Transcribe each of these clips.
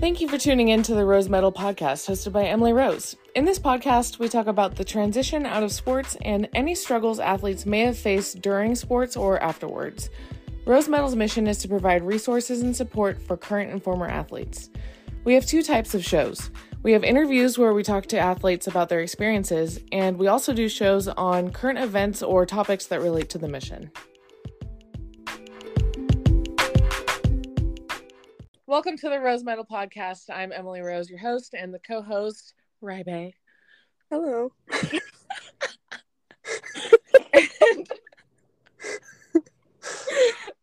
Thank you for tuning in to the Rose Medal podcast hosted by Emily Rose. In this podcast, we talk about the transition out of sports and any struggles athletes may have faced during sports or afterwards. Rose Medal's mission is to provide resources and support for current and former athletes. We have two types of shows. We have interviews where we talk to athletes about their experiences, and we also do shows on current events or topics that relate to the mission. Welcome to the Rose Medal Podcast. I'm Emily Rose, your host, and the co host, Riley. Hello. and,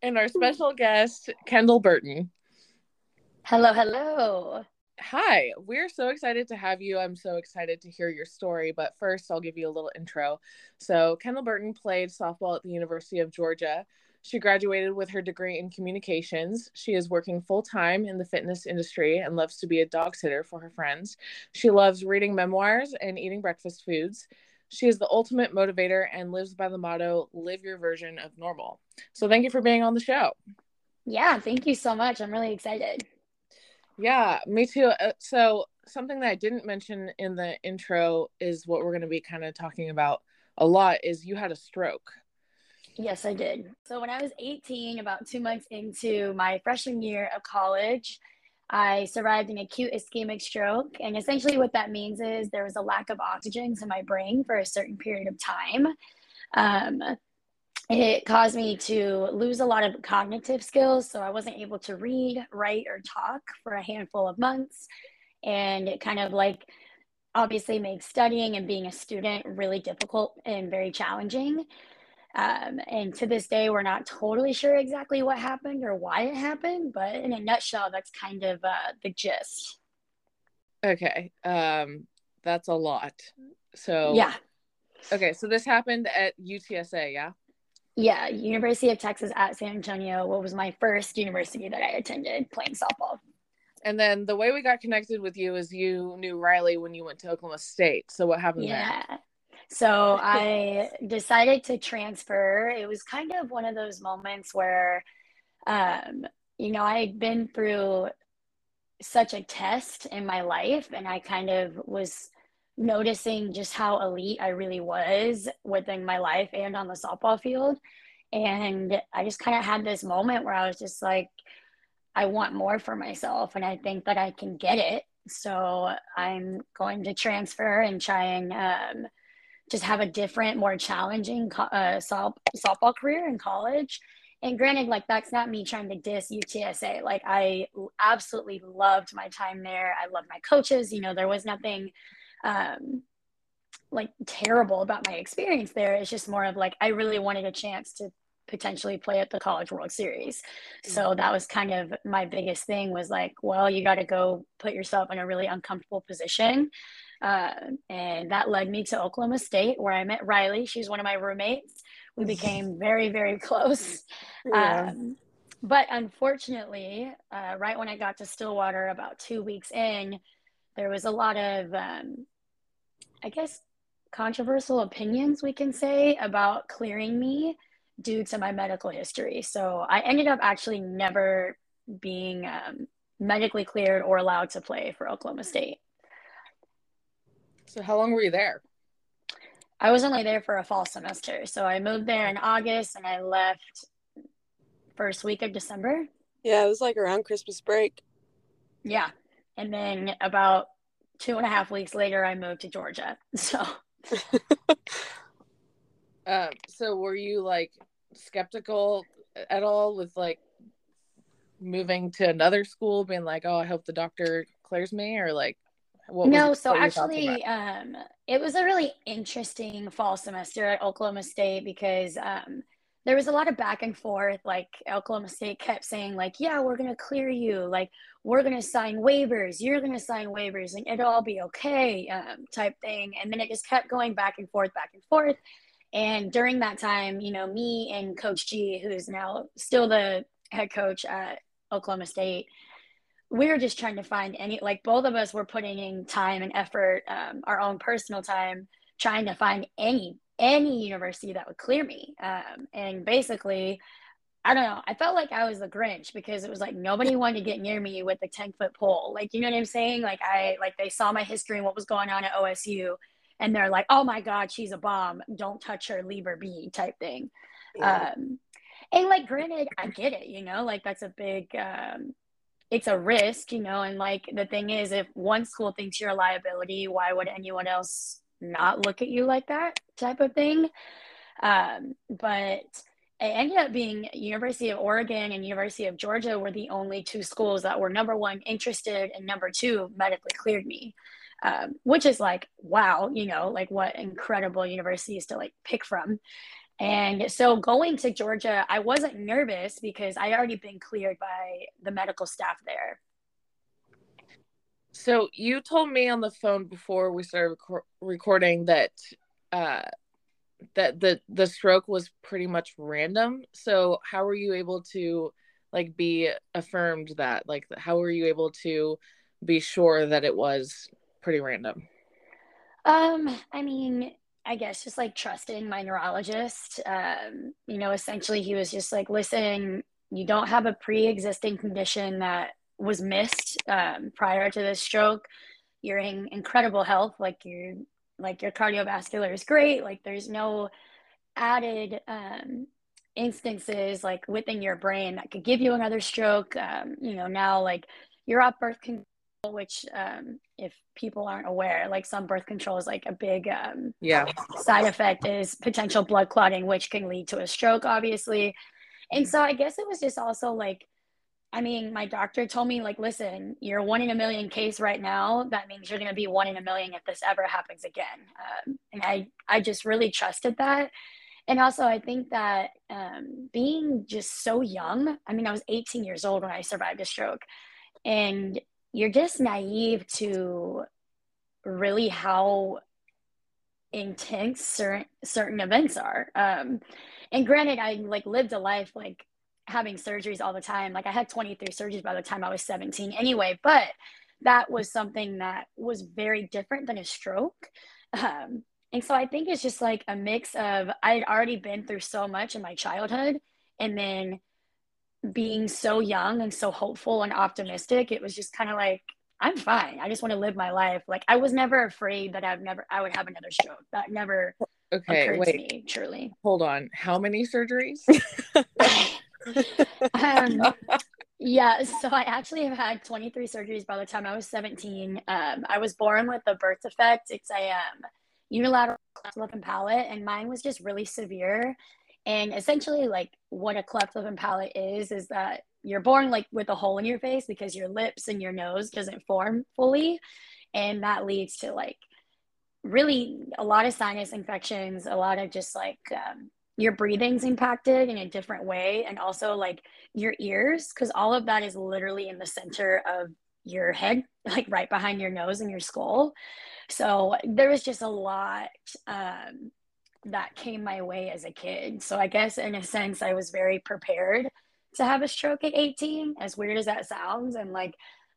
and our special guest, Kendall Burton. Hello, hello. Hi, we're so excited to have you. I'm so excited to hear your story. But first, I'll give you a little intro. So, Kendall Burton played softball at the University of Georgia. She graduated with her degree in communications. She is working full time in the fitness industry and loves to be a dog sitter for her friends. She loves reading memoirs and eating breakfast foods. She is the ultimate motivator and lives by the motto live your version of normal. So, thank you for being on the show. Yeah, thank you so much. I'm really excited. Yeah, me too. Uh, so, something that I didn't mention in the intro is what we're going to be kind of talking about a lot is you had a stroke. Yes, I did. So when I was 18, about two months into my freshman year of college, I survived an acute ischemic stroke. And essentially, what that means is there was a lack of oxygen to my brain for a certain period of time. Um, it caused me to lose a lot of cognitive skills. So I wasn't able to read, write, or talk for a handful of months. And it kind of like obviously makes studying and being a student really difficult and very challenging. Um, and to this day, we're not totally sure exactly what happened or why it happened, but in a nutshell, that's kind of uh, the gist. Okay. Um, that's a lot. So, yeah. Okay. So this happened at UTSA, yeah? Yeah. University of Texas at San Antonio, what was my first university that I attended playing softball. And then the way we got connected with you is you knew Riley when you went to Oklahoma State. So what happened yeah. there? So I decided to transfer. It was kind of one of those moments where, um, you know, I had been through such a test in my life, and I kind of was noticing just how elite I really was within my life and on the softball field. And I just kind of had this moment where I was just like, I want more for myself, and I think that I can get it. So I'm going to transfer and try and um, just have a different, more challenging uh, softball career in college. And granted, like that's not me trying to diss UTSA. Like I absolutely loved my time there. I loved my coaches. You know, there was nothing um, like terrible about my experience there. It's just more of like I really wanted a chance to potentially play at the College World Series. So mm-hmm. that was kind of my biggest thing was like, well, you got to go put yourself in a really uncomfortable position uh, and that led me to Oklahoma State, where I met Riley. She's one of my roommates. We became very, very close. Yeah. Um, but unfortunately, uh, right when I got to Stillwater, about two weeks in, there was a lot of, um, I guess, controversial opinions, we can say, about clearing me due to my medical history. So I ended up actually never being um, medically cleared or allowed to play for Oklahoma State. So how long were you there? I was only there for a fall semester. So I moved there in August and I left first week of December. Yeah, it was like around Christmas break. Yeah. And then about two and a half weeks later I moved to Georgia. So um, so were you like skeptical at all with like moving to another school, being like, Oh, I hope the doctor clears me or like what no, so actually, um, it was a really interesting fall semester at Oklahoma State because um, there was a lot of back and forth. Like Oklahoma State kept saying, like, "Yeah, we're gonna clear you. Like, we're gonna sign waivers. You're gonna sign waivers, and it'll all be okay." Um, type thing. And then it just kept going back and forth, back and forth. And during that time, you know, me and Coach G, who is now still the head coach at Oklahoma State, we were just trying to find any like both of us were putting in time and effort um, our own personal time trying to find any any university that would clear me um, and basically I don't know. I felt like I was the Grinch because it was like nobody wanted to get near me with the 10 foot pole. Like, you know what I'm saying? Like, I, like, they saw my history and what was going on at OSU. And they're like, oh my God, she's a bomb. Don't touch her, leave her be type thing. Yeah. Um, and like, granted, I get it, you know, like that's a big, um, it's a risk, you know, and like the thing is, if one school thinks you're a liability, why would anyone else not look at you like that type of thing? Um, but it ended up being University of Oregon and University of Georgia were the only two schools that were number one interested and number two medically cleared me. Um, which is like wow you know like what incredible universities to like pick from and so going to Georgia, I wasn't nervous because I already been cleared by the medical staff there. So you told me on the phone before we started rec- recording that uh, that the the stroke was pretty much random. So how were you able to like be affirmed that? Like how were you able to be sure that it was pretty random? Um, I mean, I guess just like trusting my neurologist. Um, you know, essentially he was just like, listen, you don't have a pre-existing condition that was missed um, prior to this stroke. You're in incredible health. Like you're like your cardiovascular is great. Like there's no added um, instances like within your brain that could give you another stroke. Um, you know, now like you're off birth control which um, if people aren't aware like some birth control is like a big um, yeah. side effect is potential blood clotting which can lead to a stroke obviously. And so i guess it was just also like i mean my doctor told me like listen you're one in a million case right now. That means you're going to be one in a million if this ever happens again. Um, and i i just really trusted that. And also i think that um, being just so young i mean i was 18 years old when i survived a stroke. And you're just naive to really how intense certain certain events are. Um and granted i like lived a life like having surgeries all the time. Like i had 23 surgeries by the time i was 17 anyway but that was something that was very different than a stroke. Um and so i think it's just like a mix of i'd already been through so much in my childhood and then being so young and so hopeful and optimistic, it was just kind of like, I'm fine. I just want to live my life. Like I was never afraid that I've never I would have another stroke. That never okay, wait. Me, truly. Hold on. How many surgeries? um, yeah, so I actually have had 23 surgeries by the time I was 17. Um, I was born with a birth defect. It's a um, unilateral lip and palate, and mine was just really severe. And essentially, like what a cleft lip and palate is, is that you're born like with a hole in your face because your lips and your nose doesn't form fully. And that leads to like really a lot of sinus infections, a lot of just like um, your breathing's impacted in a different way. And also like your ears, because all of that is literally in the center of your head, like right behind your nose and your skull. So there was just a lot um, that came my way as a kid. So I guess in a sense, I was very prepared to have a stroke at 18, as weird as that sounds. And like,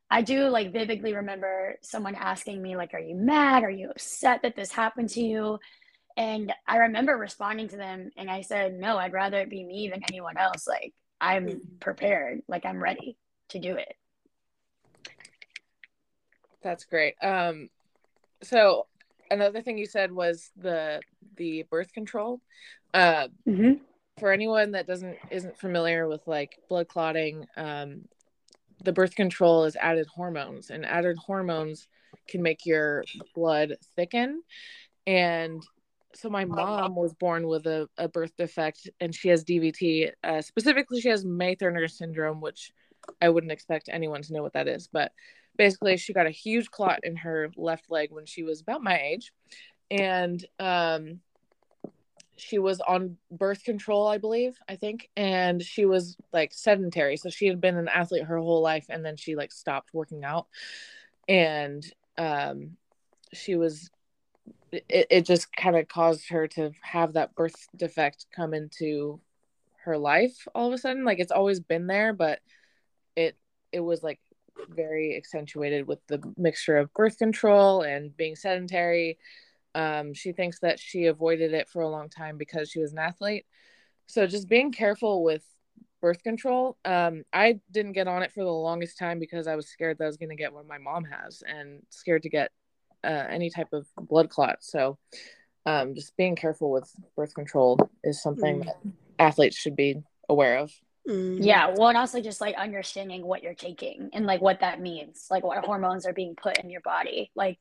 I do like vividly remember someone asking me, like, are you mad? Are you upset that this happened to you? And I remember responding to them and I said, no, I'd rather it be me than anyone else. Like, I'm prepared, like, I'm ready to do it. That's great. Um, so another thing you said was the the birth control. Uh, mm-hmm. For anyone that doesn't isn't familiar with like blood clotting, um, the birth control is added hormones, and added hormones can make your blood thicken. And so my mom was born with a, a birth defect, and she has DVT. Uh, specifically, she has May Thurner syndrome, which I wouldn't expect anyone to know what that is, but basically she got a huge clot in her left leg when she was about my age. And um she was on birth control i believe i think. And she was like sedentary. So she had been an athlete her whole life and then she like stopped working out. And um she was it, it just kind of caused her to have that birth defect come into her life all of a sudden. Like it's always been there but it it was like very accentuated with the mixture of birth control and being sedentary. Um, she thinks that she avoided it for a long time because she was an athlete. So just being careful with birth control. Um, I didn't get on it for the longest time because I was scared that I was going to get what my mom has and scared to get uh, any type of blood clot. So, um, just being careful with birth control is something mm. that athletes should be aware of. Mm. Yeah, well, and also just like understanding what you're taking and like what that means, like what hormones are being put in your body. Like,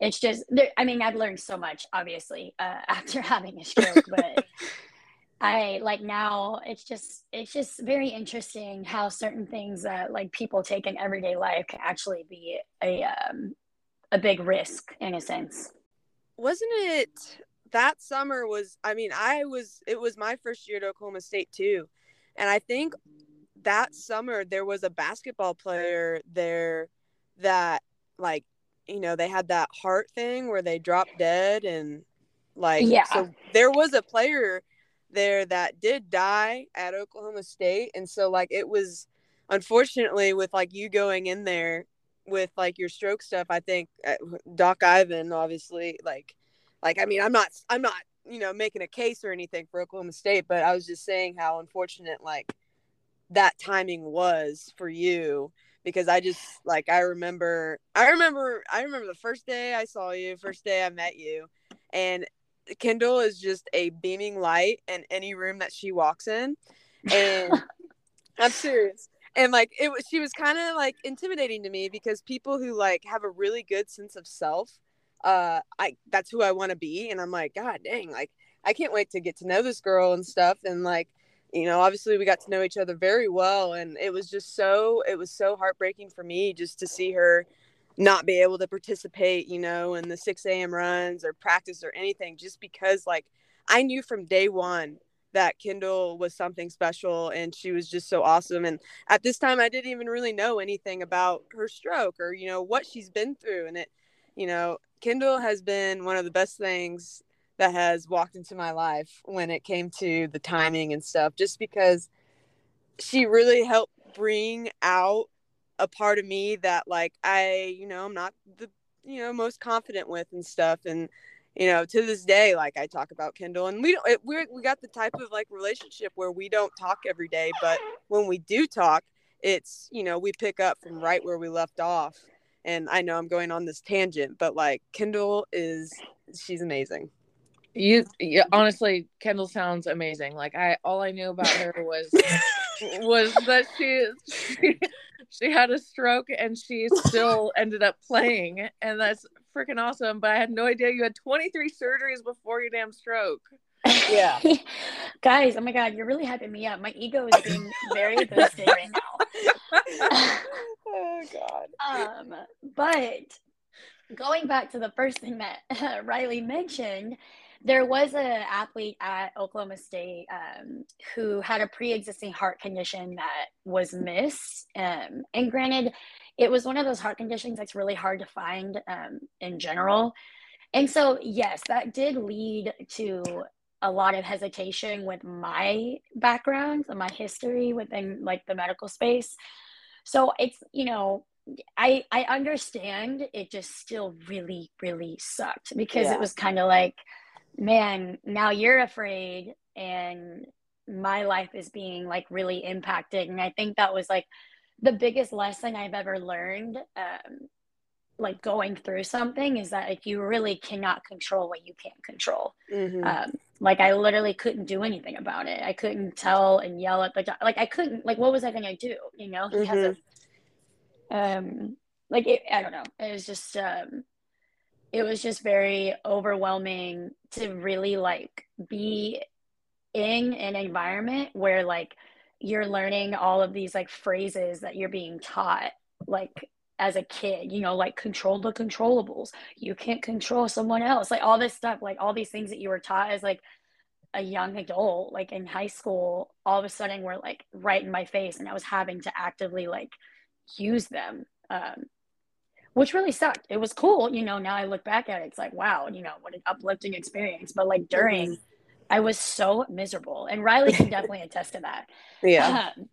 it's just, I mean, I've learned so much, obviously, uh, after having a stroke, but I like now it's just, it's just very interesting how certain things that like people take in everyday life can actually be a, um, a big risk in a sense. Wasn't it that summer was, I mean, I was, it was my first year at Oklahoma State too and I think that summer there was a basketball player there that like you know they had that heart thing where they dropped dead and like yeah. so there was a player there that did die at Oklahoma State. And so like it was unfortunately with like you going in there with like your stroke stuff I think uh, Doc Ivan obviously like like I mean I'm not I'm not you know, making a case or anything for Oklahoma State, but I was just saying how unfortunate like that timing was for you because I just like I remember I remember I remember the first day I saw you, first day I met you, and Kendall is just a beaming light in any room that she walks in. And I'm serious. And like it was she was kind of like intimidating to me because people who like have a really good sense of self uh i that's who i want to be and i'm like god dang like i can't wait to get to know this girl and stuff and like you know obviously we got to know each other very well and it was just so it was so heartbreaking for me just to see her not be able to participate you know in the 6 a.m runs or practice or anything just because like i knew from day one that Kendall was something special and she was just so awesome. And at this time, I didn't even really know anything about her stroke or, you know, what she's been through. And it, you know, Kendall has been one of the best things that has walked into my life when it came to the timing and stuff, just because she really helped bring out a part of me that like I, you know, I'm not the you know most confident with and stuff. And you know to this day like I talk about Kendall and we don't it, we we got the type of like relationship where we don't talk every day but when we do talk it's you know we pick up from right where we left off and I know I'm going on this tangent, but like Kendall is she's amazing. You, yeah, honestly, Kendall sounds amazing. Like I, all I knew about her was was that she, she she had a stroke and she still ended up playing, and that's freaking awesome. But I had no idea you had 23 surgeries before your damn stroke. Yeah, guys, oh my god, you're really hyping me up. My ego is being very boosted right now. oh god. Um, but going back to the first thing that uh, Riley mentioned, there was an athlete at Oklahoma State um, who had a pre-existing heart condition that was missed. Um, and granted, it was one of those heart conditions that's really hard to find um, in general. And so, yes, that did lead to a lot of hesitation with my background and my history within like the medical space so it's, you know, I I understand it just still really really sucked because yeah. it was kind of like man now you're afraid and my life is being like really impacted and I think that was like the biggest lesson I've ever learned um like going through something is that like you really cannot control what you can't control. Mm-hmm. um like I literally couldn't do anything about it. I couldn't tell and yell at the like I couldn't like what was I gonna do? You know? He mm-hmm. has a um like it, i don't know. It was just um it was just very overwhelming to really like be in an environment where like you're learning all of these like phrases that you're being taught like as a kid you know like control the controllables you can't control someone else like all this stuff like all these things that you were taught as like a young adult like in high school all of a sudden were like right in my face and i was having to actively like use them, um, which really sucked. It was cool, you know. Now I look back at it, it's like, wow, you know, what an uplifting experience. But like during. I was so miserable, and Riley can definitely attest to that. Yeah. Um,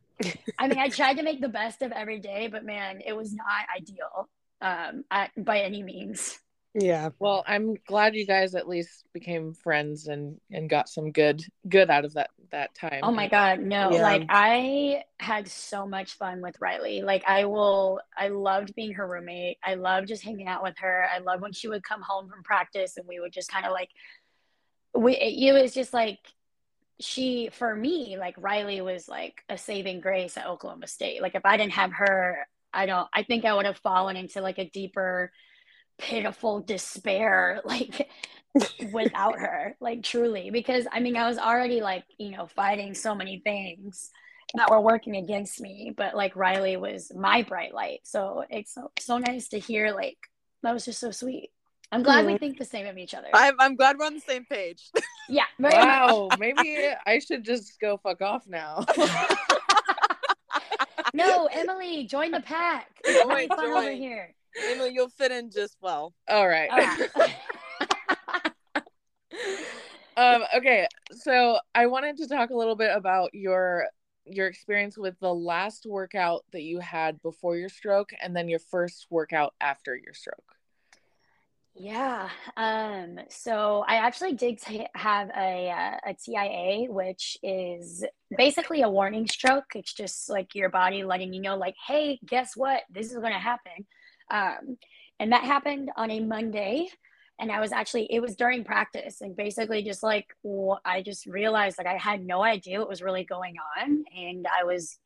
I mean, I tried to make the best of every day, but man, it was not ideal um, at, by any means. Yeah. Well, I'm glad you guys at least became friends and and got some good good out of that that time. Oh my god, no. Yeah. Like I had so much fun with Riley. Like I will I loved being her roommate. I loved just hanging out with her. I loved when she would come home from practice and we would just kind of like we it, it was just like she for me like Riley was like a saving grace at Oklahoma State. Like if I didn't have her, I don't I think I would have fallen into like a deeper pitiful despair like without her like truly. Because i mean i was already like you know fighting so many things that were working against me but like riley was my bright light. So it's so, so nice to hear like that was just so sweet i'm glad we Mhm. think the same of each other I'm, I'm glad we're on the same page. yeah very. Wow, maybe I should just go fuck off now. no emily join the pack it's really Join, over here Emily, you'll fit in just well. All right. All right. um okay so i wanted to talk a little bit about your your experience with the last workout that you had before your stroke and then your first workout after your stroke Yeah. Um, so I actually did t- have a, uh, a TIA, which is basically a warning stroke. It's just like your body letting you know, like, hey, guess what? This is going to happen. Um, and that happened on a Monday. And I was actually, it was during practice. And basically, just like, I just realized like I had no idea what was really going on. And I was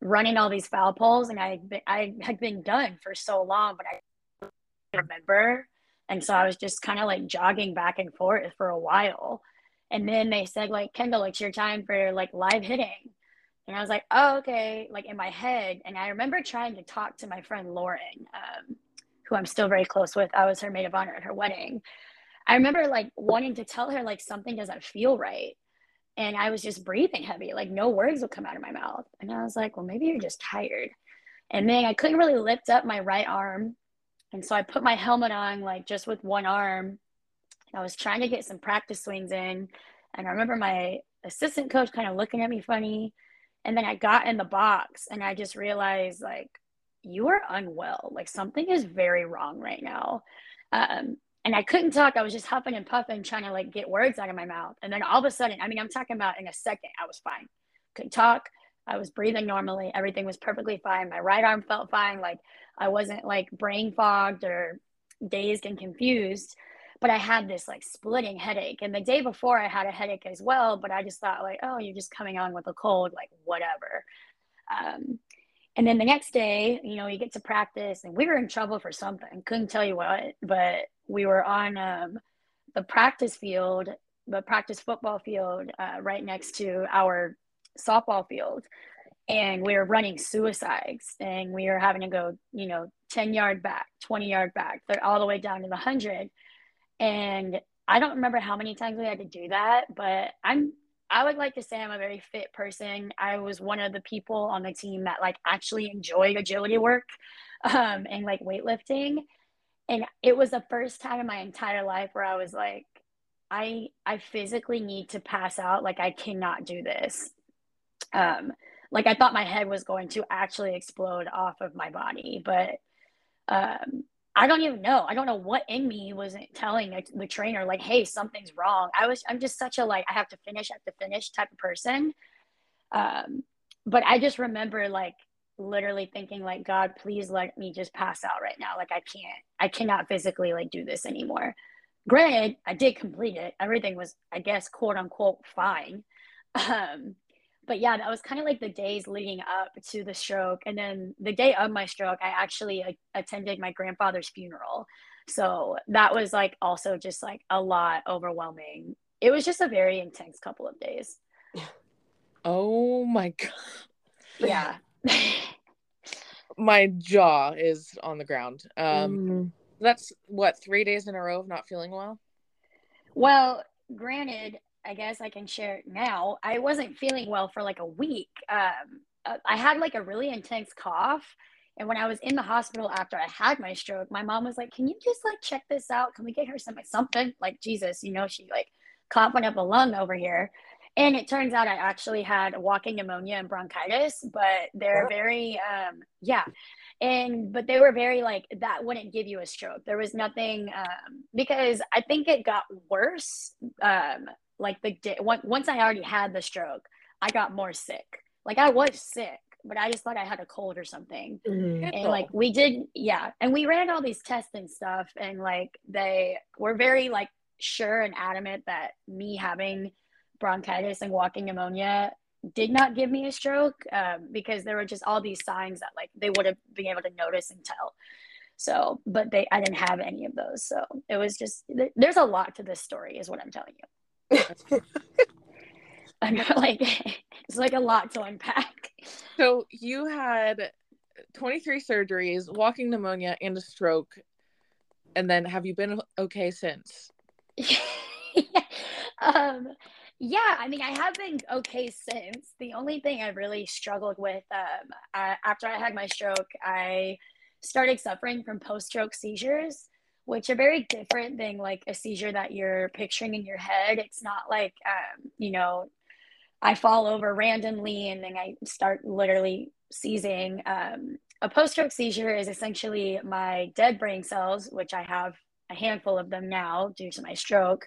running all these foul poles, and I, I had been done for so long, but I remember and so I was just kind of like jogging back and forth for a while. And then they said, like, Kendall, it's your time for like live hitting. And I was like, oh, okay, like in my head. And I remember trying to talk to my friend Lauren, um, who I'm still very close with. I was her maid of honor at her wedding. I remember like wanting to tell her, like, something doesn't feel right. And I was just breathing heavy, like, no words would come out of my mouth. And I was like, well, maybe you're just tired. And then I couldn't really lift up my right arm and so I put my helmet on, like just with one arm. I was trying to get some practice swings in. And I remember my assistant coach kind of looking at me funny. And then I got in the box and I just realized, like, you are unwell. Like, something is very wrong right now. Um, and I couldn't talk. I was just huffing and puffing, trying to like get words out of my mouth. And then all of a sudden, I mean, I'm talking about in a second, I was fine. Could talk. I was breathing normally. Everything was perfectly fine. My right arm felt fine. Like I wasn't like brain fogged or dazed and confused, but I had this like splitting headache. And the day before, I had a headache as well, but I just thought, like, oh, you're just coming on with a cold, like, whatever. Um, and then the next day, you know, you get to practice, and we were in trouble for something. Couldn't tell you what, but we were on um, the practice field, the practice football field, uh, right next to our softball field and we were running suicides and we were having to go you know 10 yard back 20 yard back all the way down to the 100 and i don't remember how many times we had to do that but i'm i would like to say i'm a very fit person. I was one of the people on the team that like actually enjoyed agility work um, and like weightlifting. And it was the first time in my entire life where i was like i i physically need to pass out. Like i cannot do this. Um, like I thought my head was going to actually explode off of my body, but um, I don't even know. I don't know what in me wasn't telling the, the trainer like, "Hey, something's wrong." I was, I'm just such a like, I have to finish, I have to finish type of person. Um, but I just remember like literally thinking like, God, please let me just pass out right now. Like I can't, I cannot physically like do this anymore. Granted, I did complete it. Everything was, I guess, quote unquote, fine. Um, but yeah, that was kind of like the days leading up to the stroke. And then the day of my stroke, I actually uh, attended my grandfather's funeral. So that was like also just like a lot overwhelming. It was just a very intense couple of days. oh my god Yeah. my jaw is on the ground um Mm. that's what three days in a row of not feeling well well, granted, I guess I can share it now. I wasn't feeling well for like a week. Um, uh, I had like a really intense cough. And when I was in the hospital after I had my stroke, my mom was like, Can you just like check this out? Can we get her some something? Like, Jesus, you know, she like coughing up a lung over here. And it turns out I actually had walking pneumonia and bronchitis, but they're very, um, yeah. And, but they were very like, that wouldn't give you a stroke. There was nothing, um, because I think it got worse, um, like the day once I already had the stroke, I got more sick. Like I was sick, but I just thought I had a cold or something. Mm-hmm. And like we did, yeah. And we ran all these tests and stuff, and like they were very like sure and adamant that me having bronchitis and walking pneumonia did not give me a stroke um, because there were just all these signs that like they would have been able to notice and tell. So, but they, I didn't have any of those. So it was just, there's a lot to this story, is what I'm telling you. I'm not like, it's like a lot to unpack. So you had 23 surgeries, walking pneumonia, and a stroke. And then have you been okay since? um, yeah, I mean, I have been okay since. The only thing I really struggled with um, uh, after I had my stroke, I started suffering from post stroke seizures, which are very different than like a seizure that you're picturing in your head. It's not like, um, you know, I fall over randomly and then I start literally seizing. Um, a post stroke seizure is essentially my dead brain cells, which I have a handful of them now due to my stroke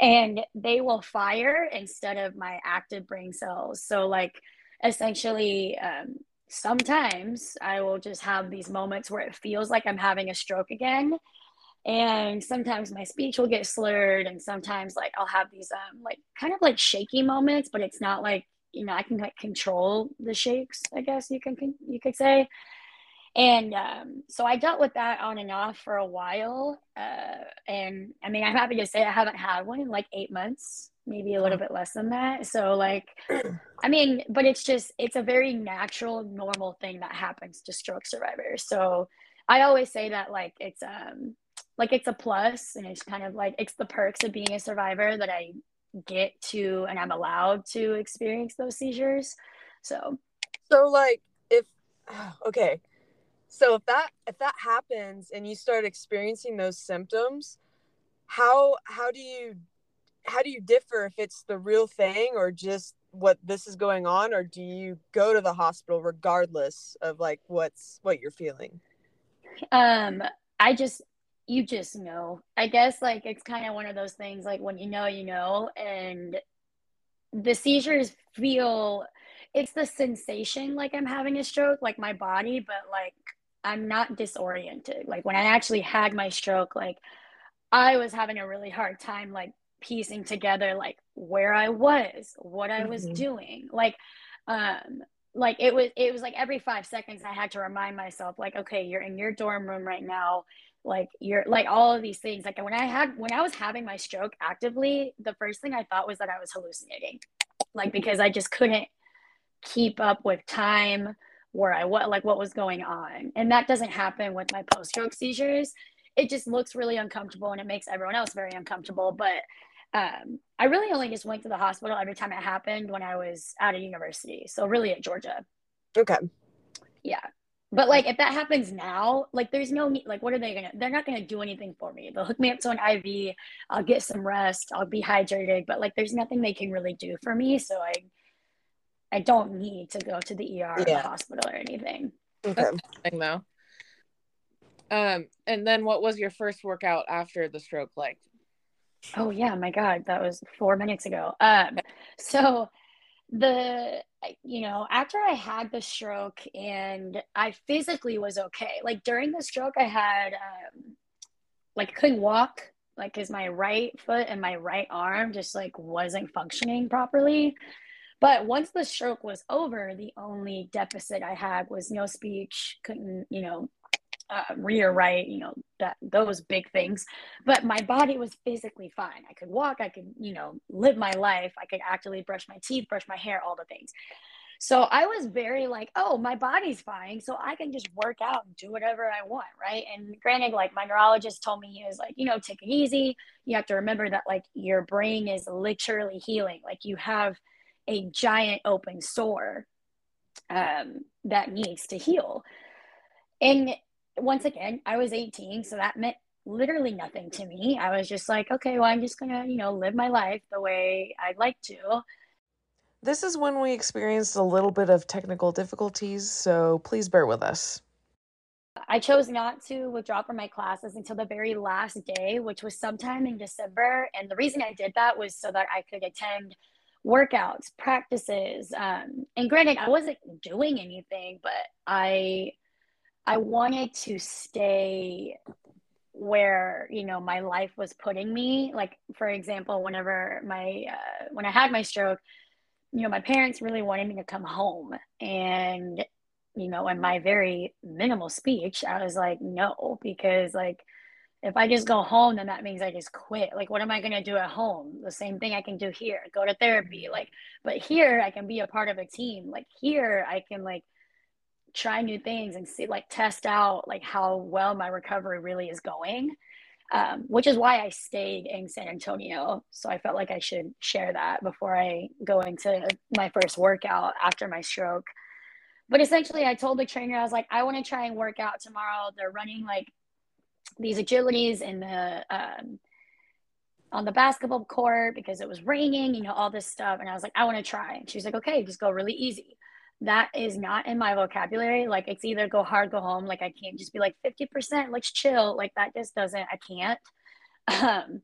and they will fire instead of my active brain cells so like essentially um, sometimes i will just have these moments where it feels like i'm having a stroke again and sometimes my speech will get slurred and sometimes like i'll have these um like kind of like shaky moments but it's not like you know i can like control the shakes i guess you can you could say and um, so I dealt with that on and off for a while. Uh, and I mean, I'm happy to say I haven't had one in like eight months, maybe a little bit less than that. So, like, I mean, but it's just, it's a very natural, normal thing that happens to stroke survivors. So I always say that, like, it's, um, like it's a plus and it's kind of like it's the perks of being a survivor that I get to and I'm allowed to experience those seizures. So so like if okay, so if that if that happens and you start experiencing those symptoms how how do you how do you differ if it's the real thing or just what this is going on or do you go to the hospital regardless of like what's what you're feeling um i just you just know i guess like it's kind of one of those things like when you know you know and the seizures feel it's the sensation like i'm having a stroke like my body but like I'm not disoriented. Like when I actually had my stroke, like I was having a really hard time like piecing together like where I was, what I was mm-hmm. doing. Like um like it was it was like every 5 seconds I had to remind myself like okay, you're in your dorm room right now. Like you're like all of these things. Like when I had when I was having my stroke actively, the first thing I thought was that I was hallucinating. Like because I just couldn't keep up with time where I what like what was going on. And that doesn't happen with my post stroke seizures. It just looks really uncomfortable and it makes everyone else very uncomfortable. But um, I really only just went to the hospital every time it happened when I was at a university. So really at Georgia. Okay. Yeah. But like if that happens now, like there's no like what are they gonna they're not gonna do anything for me. They'll hook me up to an IV, I'll get some rest, I'll be hydrated, but like there's nothing they can really do for me. So I I don't need to go to the ER yeah. or the hospital or anything. Okay. Thing though. Um, and then what was your first workout after the stroke like? Oh yeah, my God, that was four minutes ago. Um, so the you know after I had the stroke and I physically was okay. Like during the stroke, I had um, like couldn't walk, like because my right foot and my right arm just like wasn't functioning properly. But once the stroke was over, the only deficit I had was no speech, couldn't, you know, uh, read or write, you know, that those big things. But my body was physically fine. I could walk, I could, you know, live my life. I could actively brush my teeth, brush my hair, all the things. So I was very like, oh, my body's fine. So I can just work out and do whatever I want. Right. And granted, like my neurologist told me, he was like, you know, take it easy. You have to remember that like your brain is literally healing. Like you have a giant open sore um, that needs to heal. And once again, I was 18, so that meant literally nothing to me. I was just like, okay, well, I'm just gonna, you know, live my life the way I'd like to. This is when we experienced a little bit of technical difficulties, so please bear with us. I chose not to withdraw from my classes until the very last day, which was sometime in December. And the reason I did that was so that I could attend workouts, practices. Um, and granted, I wasn't doing anything, but I I wanted to stay where you know my life was putting me. Like for example, whenever my uh, when I had my stroke, you know, my parents really wanted me to come home, and you know, in my very minimal speech, I was like, no, because like if I just go home, then that means I just quit. Like, what am I going to do at home? The same thing I can do here, go to therapy. Like, but here I can be a part of a team. Like, here I can like try new things and see, like, test out like how well my recovery really is going. Um, which is why I stayed in San Antonio. So I felt like I should share that before I go into my first workout after my stroke. But essentially, I told the trainer, I was like, I want to try and work out tomorrow. They're running like these agilities in the um, on the basketball court because it was raining, you know, all this stuff. And I was like, I want to try. And she was like, okay, just go really easy. That is not in my vocabulary. Like it's either go hard, go home. Like I can't just be like 50%, let's chill. Like that just doesn't, I can't. Um,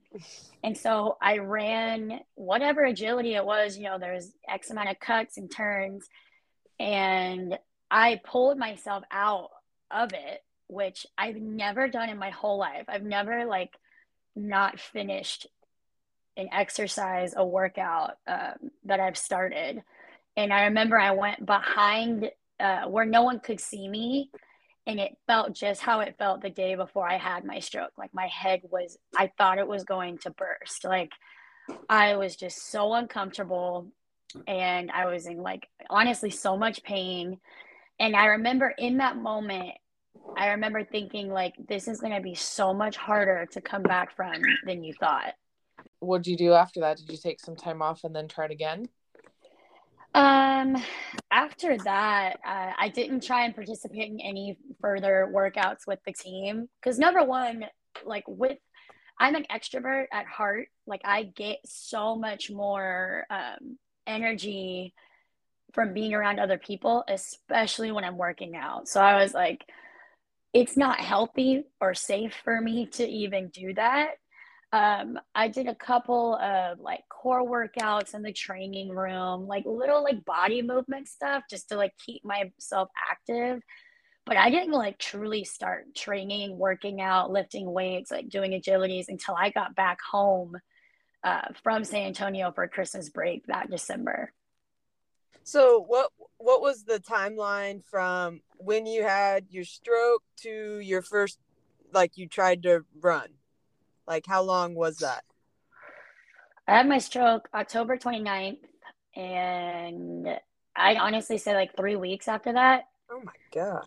and so I ran whatever agility it was, you know, there's X amount of cuts and turns. And I pulled myself out of it which I've never done in my whole life. I've never like not finished an exercise, a workout um, that I've started. And I remember I went behind uh, where no one could see me. And it felt just how it felt the day before I had my stroke. Like my head was, I thought it was going to burst. Like I was just so uncomfortable. And I was in like, honestly, so much pain. And I remember in that moment, I remember thinking like this is going to be so much harder to come back from than you thought. What'd you do after that? Did you take some time off and then try it again? Um, after that, uh, I didn't try and participate in any further workouts with the team because number one, like with, I'm an extrovert at heart. Like I get so much more um, energy from being around other people, especially when I'm working out. So I was like, it's not healthy or safe for me to even do that. Um, I did a couple of like core workouts in the training room, like little like body movement stuff just to like keep myself active. But I didn't like truly start training, working out, lifting weights, like doing agilities until I got back home uh, from San Antonio for Christmas break that December. So what what was the timeline from when you had your stroke to your first like you tried to run? Like how long was that? I had my stroke October 29th and I honestly say like 3 weeks after that. Oh my god.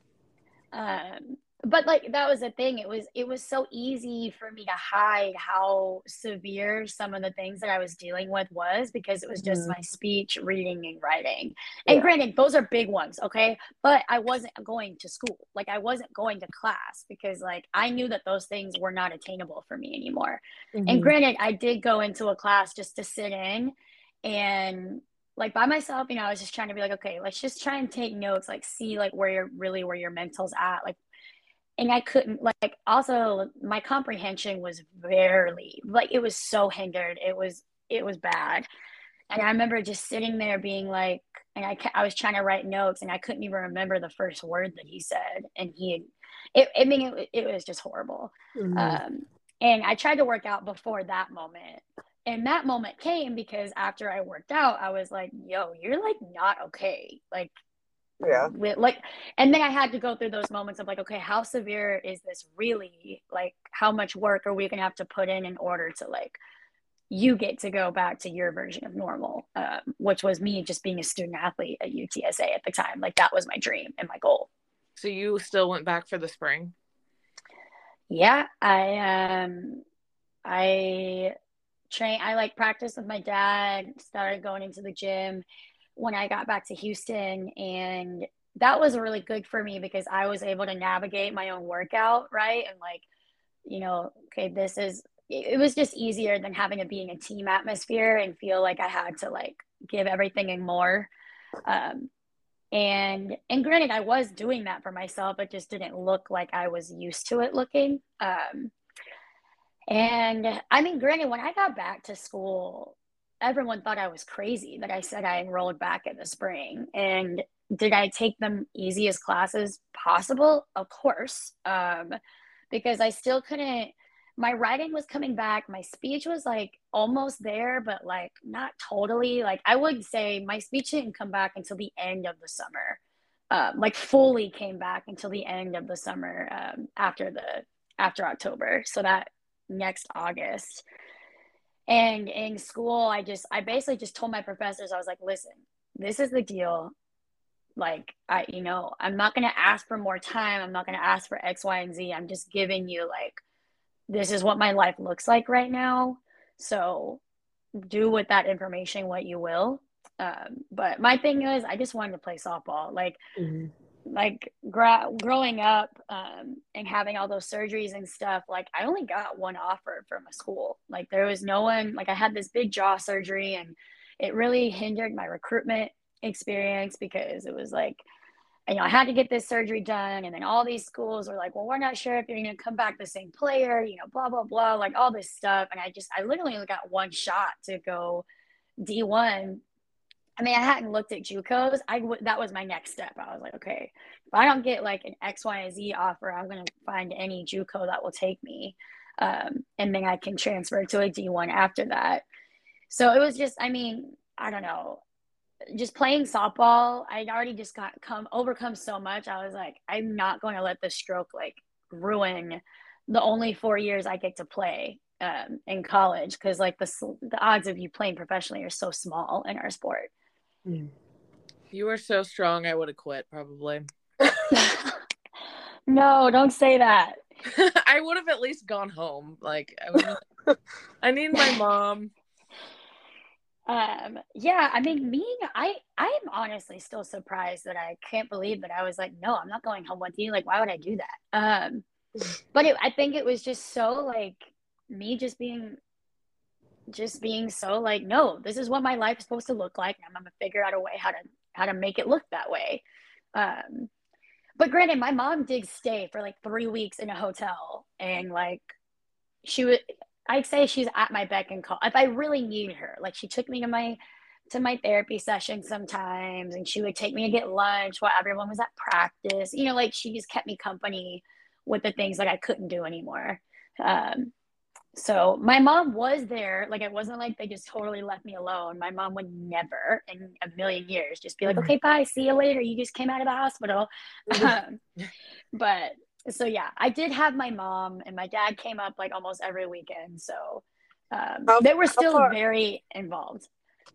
Um but like that was the thing it was it was so easy for me to hide how severe some of the things that i was dealing with was because it was just mm-hmm. my speech reading and writing and yeah. granted those are big ones okay but i wasn't going to school like i wasn't going to class because like i knew that those things were not attainable for me anymore mm-hmm. and granted i did go into a class just to sit in and like by myself you know i was just trying to be like okay let's just try and take notes like see like where you're really where your mental's at like and I couldn't like also my comprehension was barely like it was so hindered. It was it was bad. And I remember just sitting there being like, and I, I was trying to write notes and I couldn't even remember the first word that he said. And he, it, I mean, it, it was just horrible. Mm-hmm. Um, and I tried to work out before that moment. And that moment came because after I worked out, I was like, yo, you're like not okay. Like, yeah. with, like and then i had to go through those moments of like okay how severe is this really? Like how much work are we gonna have to put in in order to like you get to go back to your version of normal um, which was me just being a student athlete at utsa at the time. Like that was my dream and my goal. So you still went back for the spring? Yeah i um i train i like practiced with my dad started going into the gym when I got back to Houston. And that was really good for me because I was able to navigate my own workout, right? And like, you know, okay, this is, it was just easier than having to be in a team atmosphere and feel like I had to like give everything and more. Um, and and granted i was doing that for myself it just didn't look like i was used to it looking um and i mean granted when i got back to school everyone thought i was crazy that i said i enrolled back in the spring. And did i take them easiest classes possible? Of course um because i still couldn't my writing was coming back. My speech was like almost there but like not totally. Like i would say my speech didn't come back until the end of the summer. Um, like fully came back until the end of the summer um, after the after october. So that next august and in school i just i basically just told my professors i was like listen this is the deal like i you know i'm not going to ask for more time i'm not going to ask for x y and z i'm just giving you like this is what my life looks like right now. So do with that information what you will. Um, but my thing is, I just wanted to play softball. Like, mm-hmm. Like gra- growing up um, and having all those surgeries and stuff. Like, I only got one offer from a school. Like, there was no one. Like, I had this big jaw surgery, and it really hindered my recruitment experience because it was like you know, I had to get this surgery done. And then all these schools were like, well, we're not sure if you're going to come back the same player, you know, blah, blah, blah, like all this stuff. And I just, I literally only got one shot to go D1. I mean, I hadn't looked at JUCOs. I w- that was my next step. I was like, okay, if I don't get like an X, Y, and Z offer, I'm to find any JUCO that will take me. Um, and then I can transfer to a D1 after that. So it was just, I mean, I don't know just playing softball, I already just got come overcome so much. I was like, I'm not going to let this stroke like ruin the only four years I get to play um, in college because like the the odds of you playing professionally are so small in our sport. Hmm. You were so strong, I would have quit probably. no, don't say that. I would have at least gone home. Like I, would, I need my mom um yeah i mean me i i am honestly still surprised that i can't believe that i was like no i'm not going home with you like why would i do that um but it, i think it was just so like me just being just being so like no this is what my life is supposed to look like and i'm gonna figure out a way how to how to make it look that way um but granted my mom did stay for like three weeks in a hotel and like she would I'd say she's at my beck and call. If I really need her, like she took me to my to my therapy session sometimes and she would take me to get lunch while everyone was at practice. You know, like she just kept me company with the things that I couldn't do anymore. Um, so my mom was there. Like it wasn't like they just totally left me alone. My mom would never in a million years just be like, mm-hmm. okay, bye, see you later. You just came out of the hospital. um, but so yeah, I did have my mom and my dad came up like almost every weekend. So um, how, they were still very involved.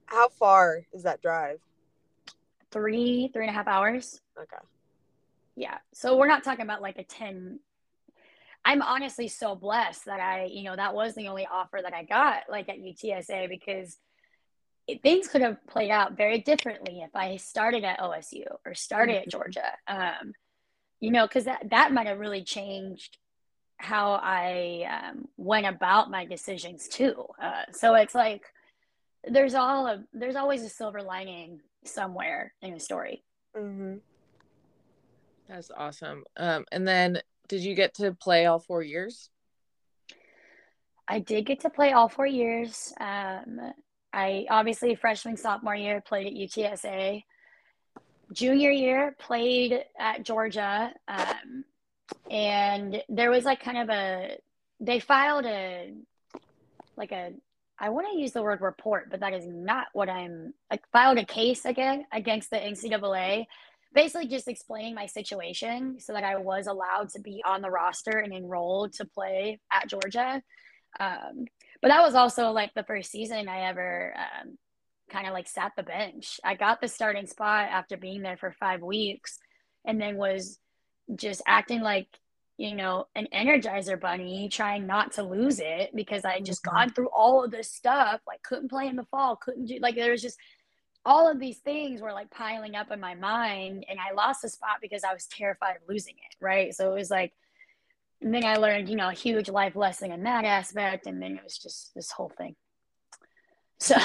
How far is that drive? Three, three and a half hours. Okay. Yeah. So we're not talking about like a 10. I'm honestly so blessed that I, you know, that was the only offer that I got like at UTSA because it, things could have played out very differently if I started at OSU or started mm-hmm. at Georgia. Um, you know, because that, that might have really changed how I um, went about my decisions too. Uh, so it's like there's all a there's always a silver lining somewhere in a story. Mm-hmm. That's awesome. Um, and then did you get to play all four years? I did get to play all four years. Um, I obviously freshman sophomore year played at UTSA junior year played at Georgia, um, and there was like kind of a they filed a like a I want to use the word report, but that is not what I'm like filed a case again against the NCAA, basically just explaining my situation so that I was allowed to be on the roster and enrolled to play at Georgia. Um, but that was also like the first season I ever um, kind of like sat the bench. I got the starting spot after being there for five weeks and then was just acting like, you know, an energizer bunny, trying not to lose it because I just mm-hmm. gone through all of this stuff, like couldn't play in the fall, couldn't do like there was just all of these things were like piling up in my mind and I lost the spot because I was terrified of losing it. Right. So it was like and then I learned, you know, a huge life lesson in that aspect. And then it was just this whole thing. So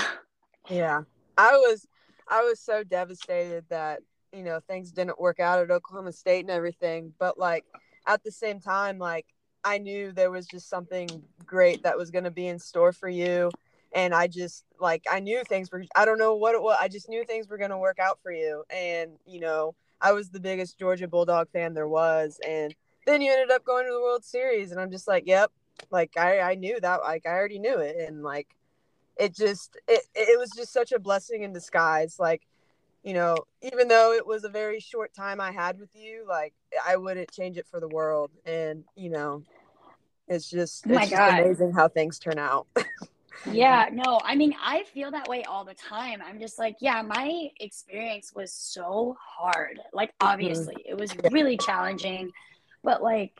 yeah. I was I was so devastated that you know things didn't work out at Oklahoma State and everything, but like at the same time, like I knew there was just something great that was going to be in store for you. And I just like, I knew things were, I don't know what it was. I just knew things were going to work out for you. And, you know, I was the biggest Georgia Bulldog fan there was. And then you ended up going to the World Series. And I'm just like, yep, like I, I knew that, like I already knew it. And like, it just, it, it was just such a blessing in disguise. Like, you know, even though it was a very short time I had with you, like I wouldn't change it for the world. And you know, it's just Oh it's just amazing how things turn out. Yeah, no, I mean, I feel that way all the time. I'm just like, yeah, my experience was so hard. Like, obviously, it was really challenging, but like,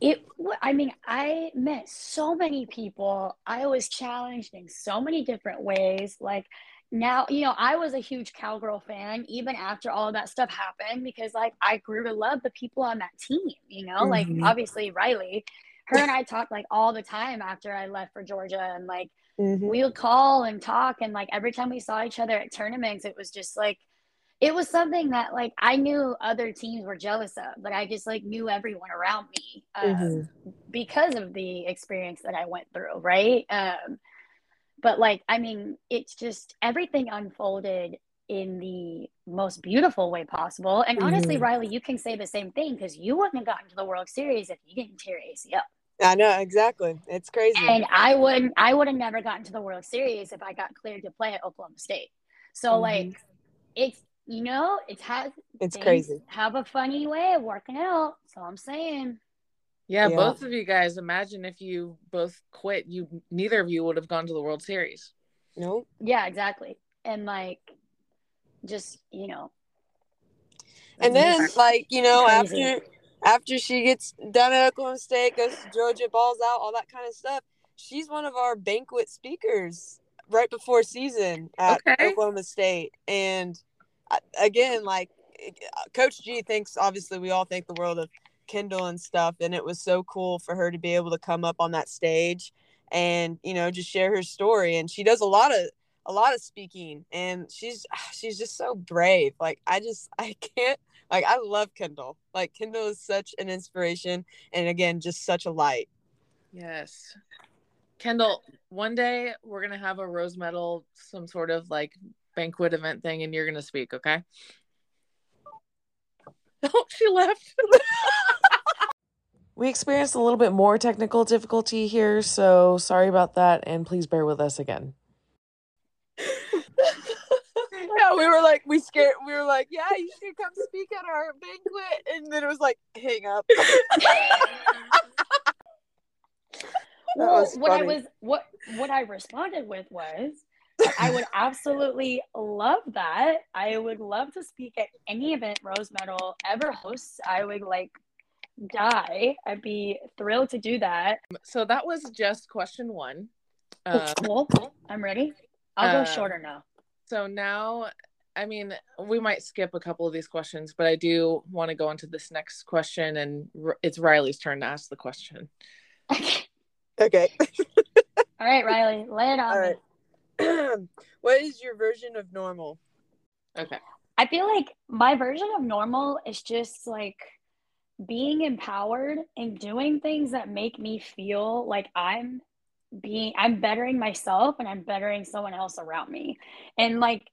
it, I mean, I met so many people. I was challenged in so many different ways. Like, now, you know, I was a huge Cowgirl fan even after all of that stuff happened because, like, I grew to love the people on that team, you know, like, Mhm. obviously, Riley her and I talked like all the time after I left for Georgia and like Mhm. we would call and talk and like every time we saw each other at tournaments it was just like it was something that like I knew other teams were jealous of but I just like knew everyone around me um, Mhm. because of the experience that I went through right um but like I mean it's just everything unfolded in the most beautiful way possible and honestly Mhm. Riley you can say the same thing because you wouldn't have gotten to the World Series if you didn't tear ACL I know exactly. It's crazy. and I wouldn't I would have never gotten to the World Series if I got cleared to play at Oklahoma State. So Mhm. like it's you know, it has it's crazy. have a funny way of working out. So I'm saying. Yeah, Yeah. both of you guys. Imagine if you both quit. You neither of you would have gone to the World Series. No. Yeah, exactly. And like just, you know. And then like, you know, crazy. after after she gets done at Oklahoma State, goes to Georgia, balls out, all that kind of stuff, she's one of our banquet speakers right before season at Okay. Oklahoma State. And uh, again, like Coach G thinks obviously we all think the world of Kendall and stuff, and it was so cool for her to be able to come up on that stage and you know just share her story. And she does a lot of a lot of speaking, and she's she's just so brave. Like I just I can't like I love Kendall. Like Kendall is such an inspiration, and again, just such a light. Yes. Kendall, one day we're gonna have a rose medal, some sort of like banquet event thing, and you're gonna speak, okay? Oh, she left. We experienced a little bit more technical difficulty here, so sorry about that, and please bear with us again. yeah, we were like, we scared. We were like, yeah, you should come speak at our banquet, and then it was like, hang up. That well, was what I was what what I responded with was I would absolutely love that. I would love to speak at any event Rose Medal ever hosts. I would like die. I'd be thrilled to do that. so that was just question one. Um, cool. I'm ready. I'll go uh, shorter now. So now, I mean, we might skip a couple of these questions, but I do want to go into this next question, and it's Riley's turn to ask the question. Okay. All right, Riley, lay it on All me. right. what is your version of normal? Okay. I feel like my version of normal is just like being empowered and doing things that make me feel like I'm being I'm bettering myself and I'm bettering someone else around me. And like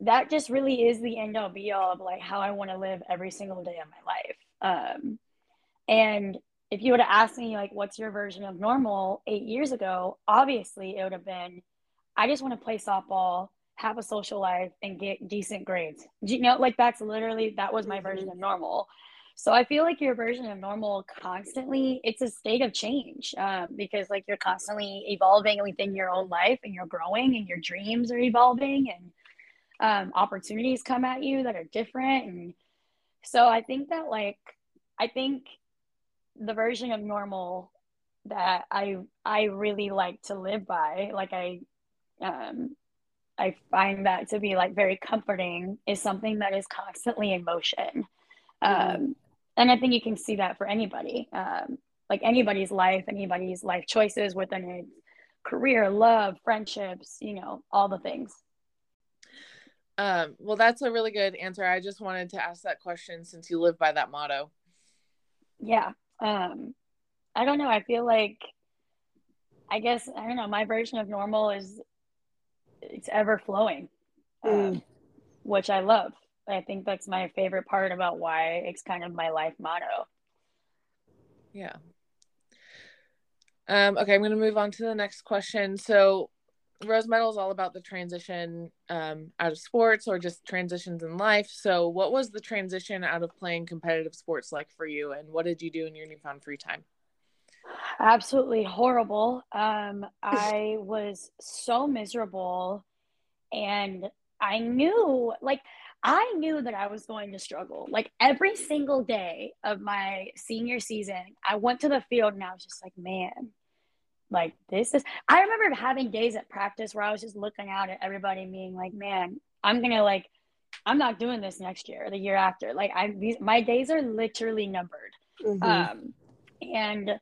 that just really is the end all be all of like how I want to live every single day of my life. Um and if you would have asked me like what's your version of normal 8 years ago, obviously it would have been I just want to play softball, have a social life, and get decent grades. You know, like that's literally that was my version of normal. So I feel like your version of normal constantly it's a state of change um, because like you're constantly evolving within your own life and you're growing and your dreams are evolving and um, opportunities come at you that are different and so I think that like I think the version of normal that I I really like to live by like I um, I find that to be like very comforting is something that is constantly in motion. Um, and I think you can see that for anybody, um, like anybody's life, anybody's life choices within a career, love, friendships, you know, all the things. Um, well, that's a really good answer. I just wanted to ask that question since you live by that motto. Yeah. Um, I don't know. I feel like, I guess, I don't know, my version of normal is it's ever flowing, um, Mm. which I love. I think that's my favorite part about why it's kind of my life motto. Yeah. Um, okay, I'm going to move on to the next question. So, Rose Medal is all about the transition um, out of sports or just transitions in life. So, what was the transition out of playing competitive sports like for you, and what did you do in your newfound free time? Absolutely horrible. Um, I was so miserable, and I knew, like, I knew that I was going to struggle. Like every single day of my senior season, I went to the field and I was just like, man, like this is. I remember having days at practice where I was just looking out at everybody, and being like, man, I'm gonna like, I'm not doing this next year or the year after. Like, I these my days are literally numbered. Mhm. Um, and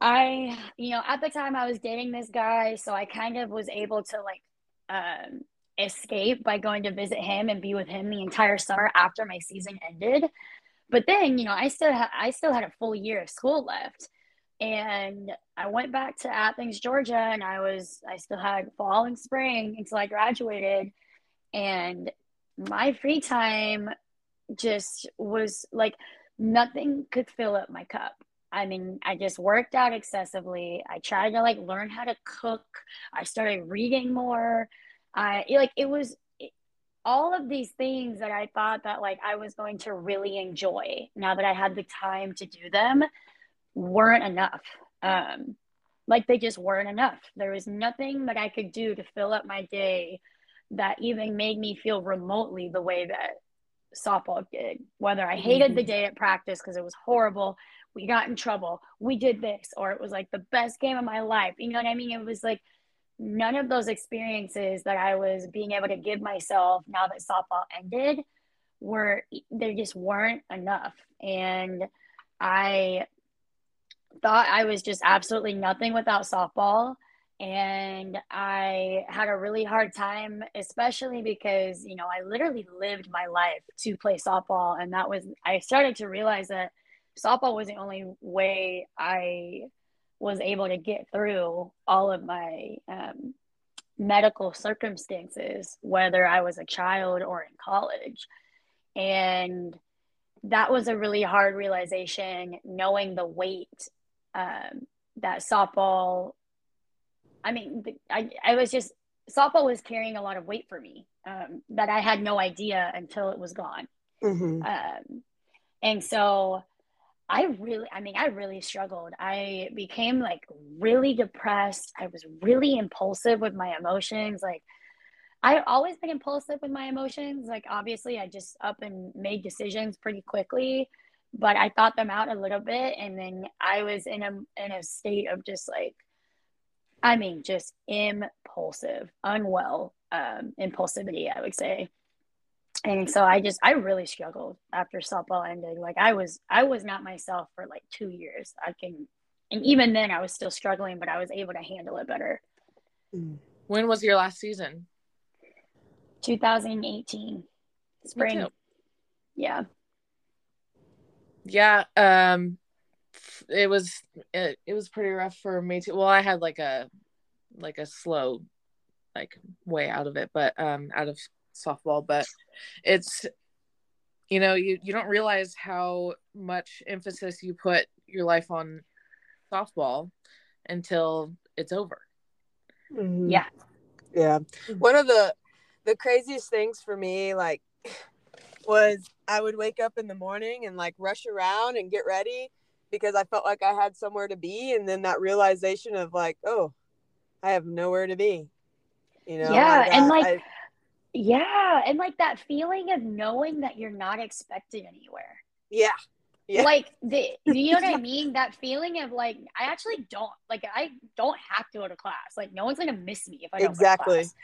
I, you know, at the time I was dating this guy, so I kind of was able to like um, escape by going to visit him and be with him the entire summer after my season ended. But then, you know, I still ha- I still had a full year of school left, and I went back to Athens, Georgia, and I was I still had fall and spring until I graduated, and my free time just was like nothing could fill up my cup. I mean, I just worked out excessively. I tried to like learn how to cook. I started reading more. I like it was all of these things that I thought that like I was going to really enjoy now that I had the time to do them weren't enough. Um, like they just weren't enough. There was nothing that I could do to fill up my day that even made me feel remotely the way that softball did. Whether I hated the day at practice because it was horrible, we got in trouble, we did this, or it was like the best game of my life. You know what I mean? It was like none of those experiences that I was being able to give myself now that softball ended were they just weren't enough. And I thought I was just absolutely nothing without softball. And I had a really hard time, especially because, you know, I literally lived my life to play softball. And that was, I started to realize that softball was the only way I was able to get through all of my um, medical circumstances, whether I was a child or in college. And that was a really hard realization, knowing the weight um, that softball. I mean, I, I was just, softball was carrying a lot of weight for me um, that I had no idea until it was gone. Mhm. Um, and so I really, I mean, I really struggled. I became like really depressed. I was really impulsive with my emotions. Like, I've always been impulsive with my emotions. Like, obviously, I just up and made decisions pretty quickly, but I thought them out a little bit. And then I was in a, in a state of just like, I mean, just impulsive, unwell um, impulsivity, I would say and so i just i really struggled after softball ended like i was i was not myself for like two years i can and even then i was still struggling but i was able to handle it better Mm. When was your last season? 2018 spring yeah Yeah, um it was it, it was pretty rough for me too. Well, I had like a like a slow like way out of it, but um out of softball, but it's you know, you you don't realize how much emphasis you put your life on softball until it's over. Mhm. yeah Yeah. One of the the craziest things for me like was I would wake up in the morning and like rush around and get ready because I felt like I had somewhere to be and then that realization of like, oh, I have nowhere to be. You know? Yeah, and, like, I- yeah and like that feeling of knowing that you're not expected anywhere yeah. Yeah. like the you know what i mean that feeling of like i actually don't like i don't have to go to class like no one's gonna miss me if i don't Exactly. go to class.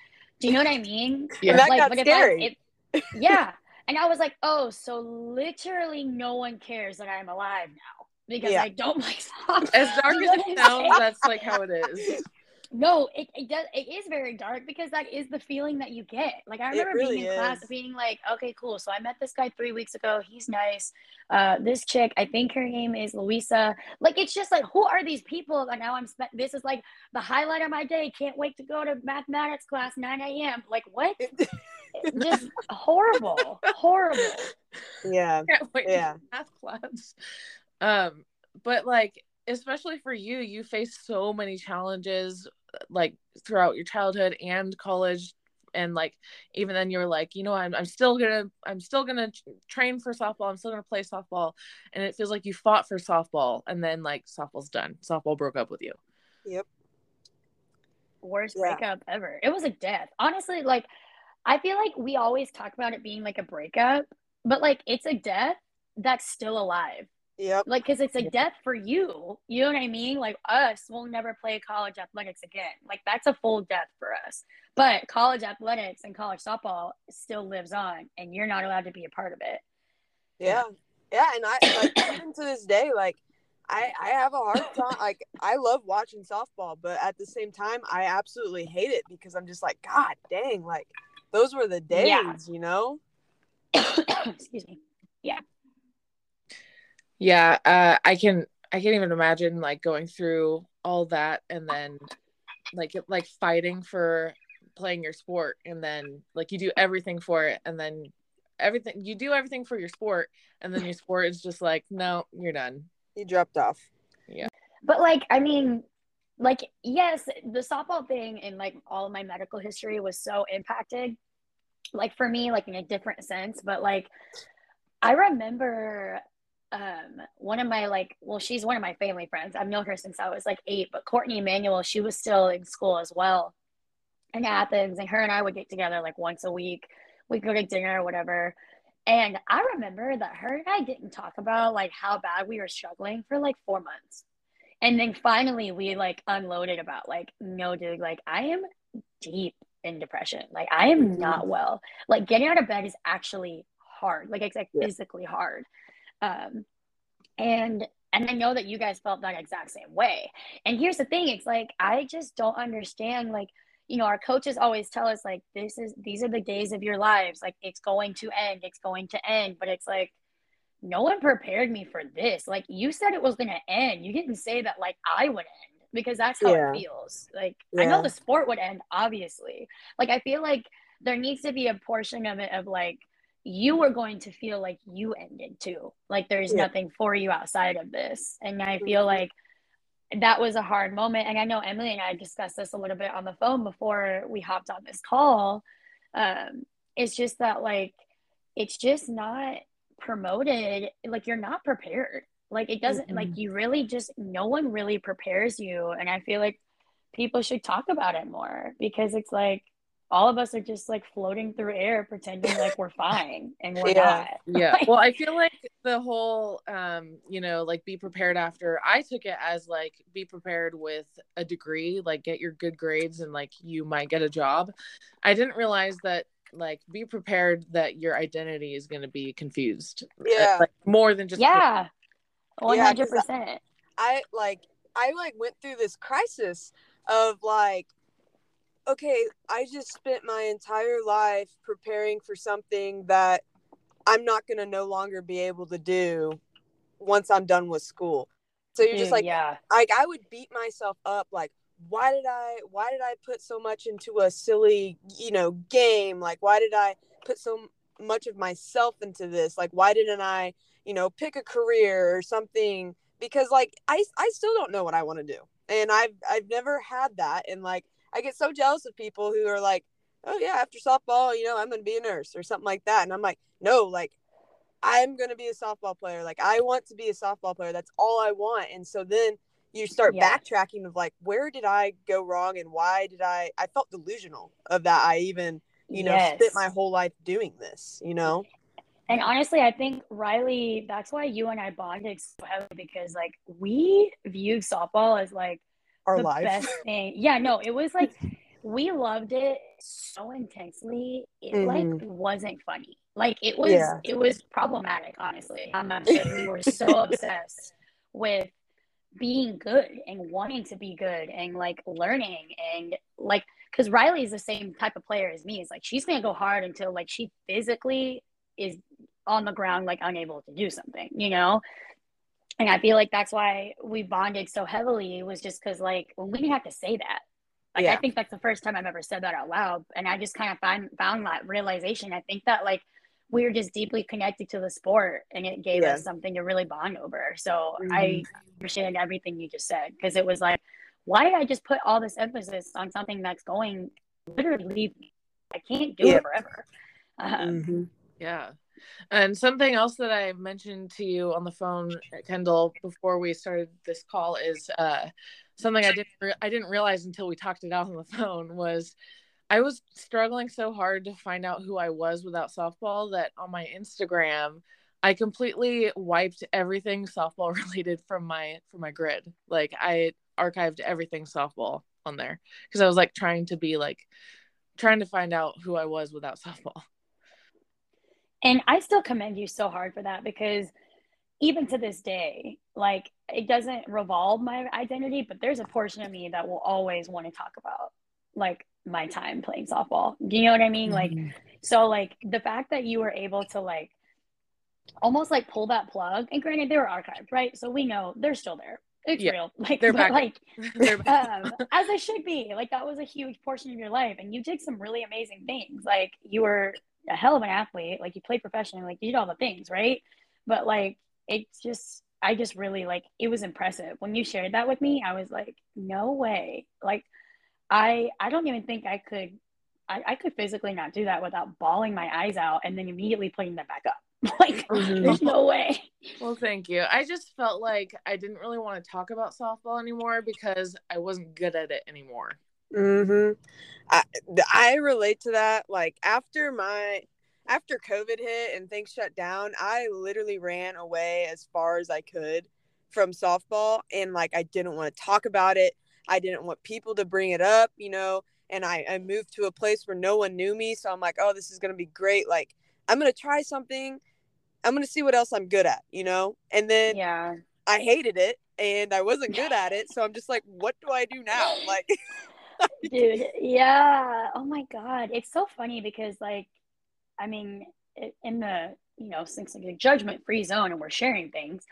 do you know what i mean Yeah. And that like got but if scary. I, if, yeah and i was like oh so literally no one cares that i'm alive now because Yeah. i don't play soccer As dark as what it sounds, that's like how it is. No, it, it does it is very dark because that is the feeling that you get. Like I remember really being in class being like, okay, cool. So I met this guy three weeks ago. He's nice. Uh this chick, I think her name is Louisa. Like it's just like who are these people? And now I'm spent this is like the highlight of my day. Can't wait to go to mathematics class 9 a.m. Like what? just horrible. Horrible. yeah. Can't wait to Yeah. math class. Um, but like especially for you, you face so many challenges uh, like throughout your childhood and college and like even then you're like you know I'm, I'm still gonna i'm still gonna train for softball i'm still gonna play softball and it feels like you fought for softball and then like softball's done softball broke up with you Yep. worst Yeah. breakup ever. It was a death. Honestly, like I feel like we always talk about it being like a breakup, but like it's a death that's still alive. Yep. Like cuz it's a death for you. You know what I mean? Like us, we'll never play college athletics again. Like that's a full death for us. But college athletics and college softball still lives on and you're not allowed to be a part of it. Yeah. Yeah. And I like even to this day, like I I have a hard time. Like I love watching softball, but at the same time, I absolutely hate it because I'm just like, God dang, like those were the days, Yeah. you know? Excuse me. yeah uh i can i can't even imagine like going through all that and then like like fighting for playing your sport and then like you do everything for it and then everything you do everything for your sport and then your sport is just like no you're done you dropped off. Yeah. But like, I mean, like, yes, the softball thing and like all of my medical history was so impacted, like for me, like in a different sense. But like, I remember um one of my like well she's one of my family friends. I've known her since i was like eight but courtney Emanuel she was still in school as well in athens and her and i would get together like once a week. We'd go to dinner or whatever. And i remember that her and i didn't talk about like how bad we were struggling for like four months. And then finally we like unloaded about like no dude like i am deep in depression. Like i am not well. Like getting out of bed is actually hard. Like it's like Yeah. physically hard um and and i know that you guys felt that exact same way. And here's the thing it's like i just don't understand like you know our coaches always tell us like this is these are the days of your lives. Like it's going to end it's going to end. But it's like no one prepared me for this. Like you said it was going to end. You didn't say that like i would end because that's how Yeah. it feels. Like i know the sport would end obviously. Like i feel like there needs to be a portion of it of like you were going to feel like you ended too. Like there's Yeah. nothing for you outside of this. And i feel Mhm. like that was a hard moment. And i know emily and i discussed this a little bit on the phone before we hopped on this call. Um it's just that like it's just not promoted. Like you're not prepared. Like it doesn't like you really just no one really prepares you. And i feel like people should talk about it more because it's like all of us are just like floating through air pretending like we're fine and we're Yeah. not. Yeah. Well i feel like the whole um you know like be prepared after i took it as like be prepared with a degree like get your good grades and like you might get a job. I didn't realize that like be prepared that your identity is going to be confused Yeah. like more than just yeah. Yeah, 'cause 100% I like I like went through this crisis of like okay, I just spent my entire life preparing for something that I'm not going to no longer be able to do once I'm done with school. So you're just Dude, like yeah like I would beat myself up like why did I why did I put so much into a silly, you know, game? Like why did I put so much of myself into this? Like why didn't I, you know, pick a career or something because like I I still don't know what I want to do. And I've I've never had that and like I get so jealous of people who are like, "Oh yeah, after softball, you know, I'm going to be a nurse or something like that." And I'm like, "No, like I'm going to be a softball player. Like I want to be a softball player. That's all I want." And so then you start Yeah. backtracking of like where did i go wrong and why did i i felt delusional of that i even you know Yes. spent my whole life doing this you know And honestly, I think Riley, that's why you and I bonded so heavily because like we viewed softball as like our the life best thing. Yeah, no, it was like we loved it so intensely. It like mm-hmm. wasn't funny. Like it was Yeah. it was problematic, honestly. I'm not sure we were so obsessed with being good and wanting to be good and like learning and like because Riley is the same type of player as me. It's like she's gonna go hard until like she physically is on the ground like unable to do something, you know? And I feel like that's why we bonded so heavily was just because like well, we didn't have to say that. Like yeah. I think that's the first time I've ever said that out loud. And I just kind of found found that realization. I think that like we were just deeply connected to the sport and it gave yeah. us something to really bond over. So mm-hmm. I appreciated everything you just said because it was like, why did I just put all this emphasis on something that's going literally I can't do yeah. it forever. Um, mm-hmm. Yeah. And something else that I mentioned to you on the phone, Kendall, before we started this call is uh, something I didn't re- I didn't realize until we talked it out on the phone was I was struggling so hard to find out who I was without softball that on my Instagram I completely wiped everything softball related from my from my grid. Like I archived everything softball on there because I was like trying to be like trying to find out who I was without softball. And I still commend you so hard for that because even to this day, like it doesn't revolve my identity, but there's a portion of me that will always want to talk about like my time playing softball. Do you know what I mean? Mm-hmm. Like, so like the fact that you were able to like almost like pull that plug, and granted they were archived, right? So we know they're still there. It's yeah. real. Like they're back. like they're back. um, as they should be. Like that was a huge portion of your life, and you did some really amazing things. Like you were a hell of an athlete. Like you played professionally. Like you did all the things, right? But like it's just I just really like it was impressive when you shared that with me. I was like, no way. Like I I don't even think I could I, I could physically not do that without bawling my eyes out and then immediately putting them back up. like mm-hmm. there's no way. Well, thank you. I just felt like I didn't really want to talk about softball anymore because I wasn't good at it anymore. Mhm. I I relate to that. Like after my after COVID hit and things shut down, I literally ran away as far as I could from softball and like I didn't want to talk about it. I didn't want people to bring it up, you know, and I, I moved to a place where no one knew me. So I'm like, oh, this is going to be great. Like, I'm going to try something. I'm going to see what else I'm good at, you know? And then yeah, I hated it and I wasn't good at it. So I'm just like, what do I do now? Like, dude, yeah. Oh my God. It's so funny because, like, I mean, in the, you know, since like a judgment free zone and we're sharing things,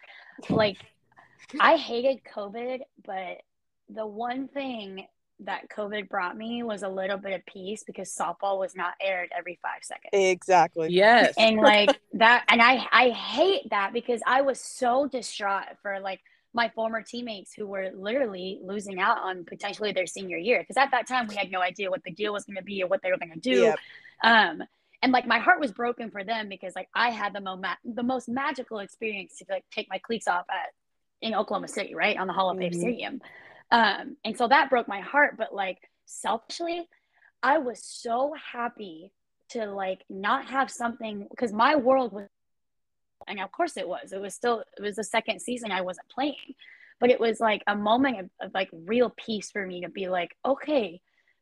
like, I hated COVID, but the one thing that COVID brought me was a little bit of peace because softball was not aired every five seconds. Exactly. Yes. And like that, and I I hate that because I was so distraught for like my former teammates who were literally losing out on potentially their senior year because at that time we had no idea what the deal was going to be or what they were going to do. Yep. Um, and like my heart was broken for them because like I had the most the most magical experience to like take my cleats off at in Oklahoma City, right on the Hall of Fame mm-hmm. Stadium. Um, and so that broke my heart. But like selfishly, I was so happy to like not have something because my world was and of course it was. It was still it was the second season i wasn't playing. But it was like a moment of, of like real peace for me to be like okay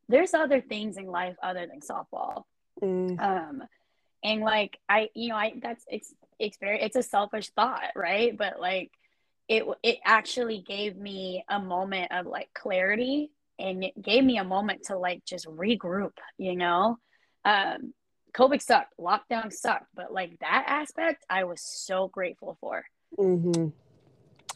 there's other things in life other than softball. Mm. um and like i you know i that's it's it's very it's a selfish thought right? But like it it actually gave me a moment of like clarity and it gave me a moment to like just regroup you know? Um covid sucked lockdown sucked but like that aspect i was so grateful for mm-hmm.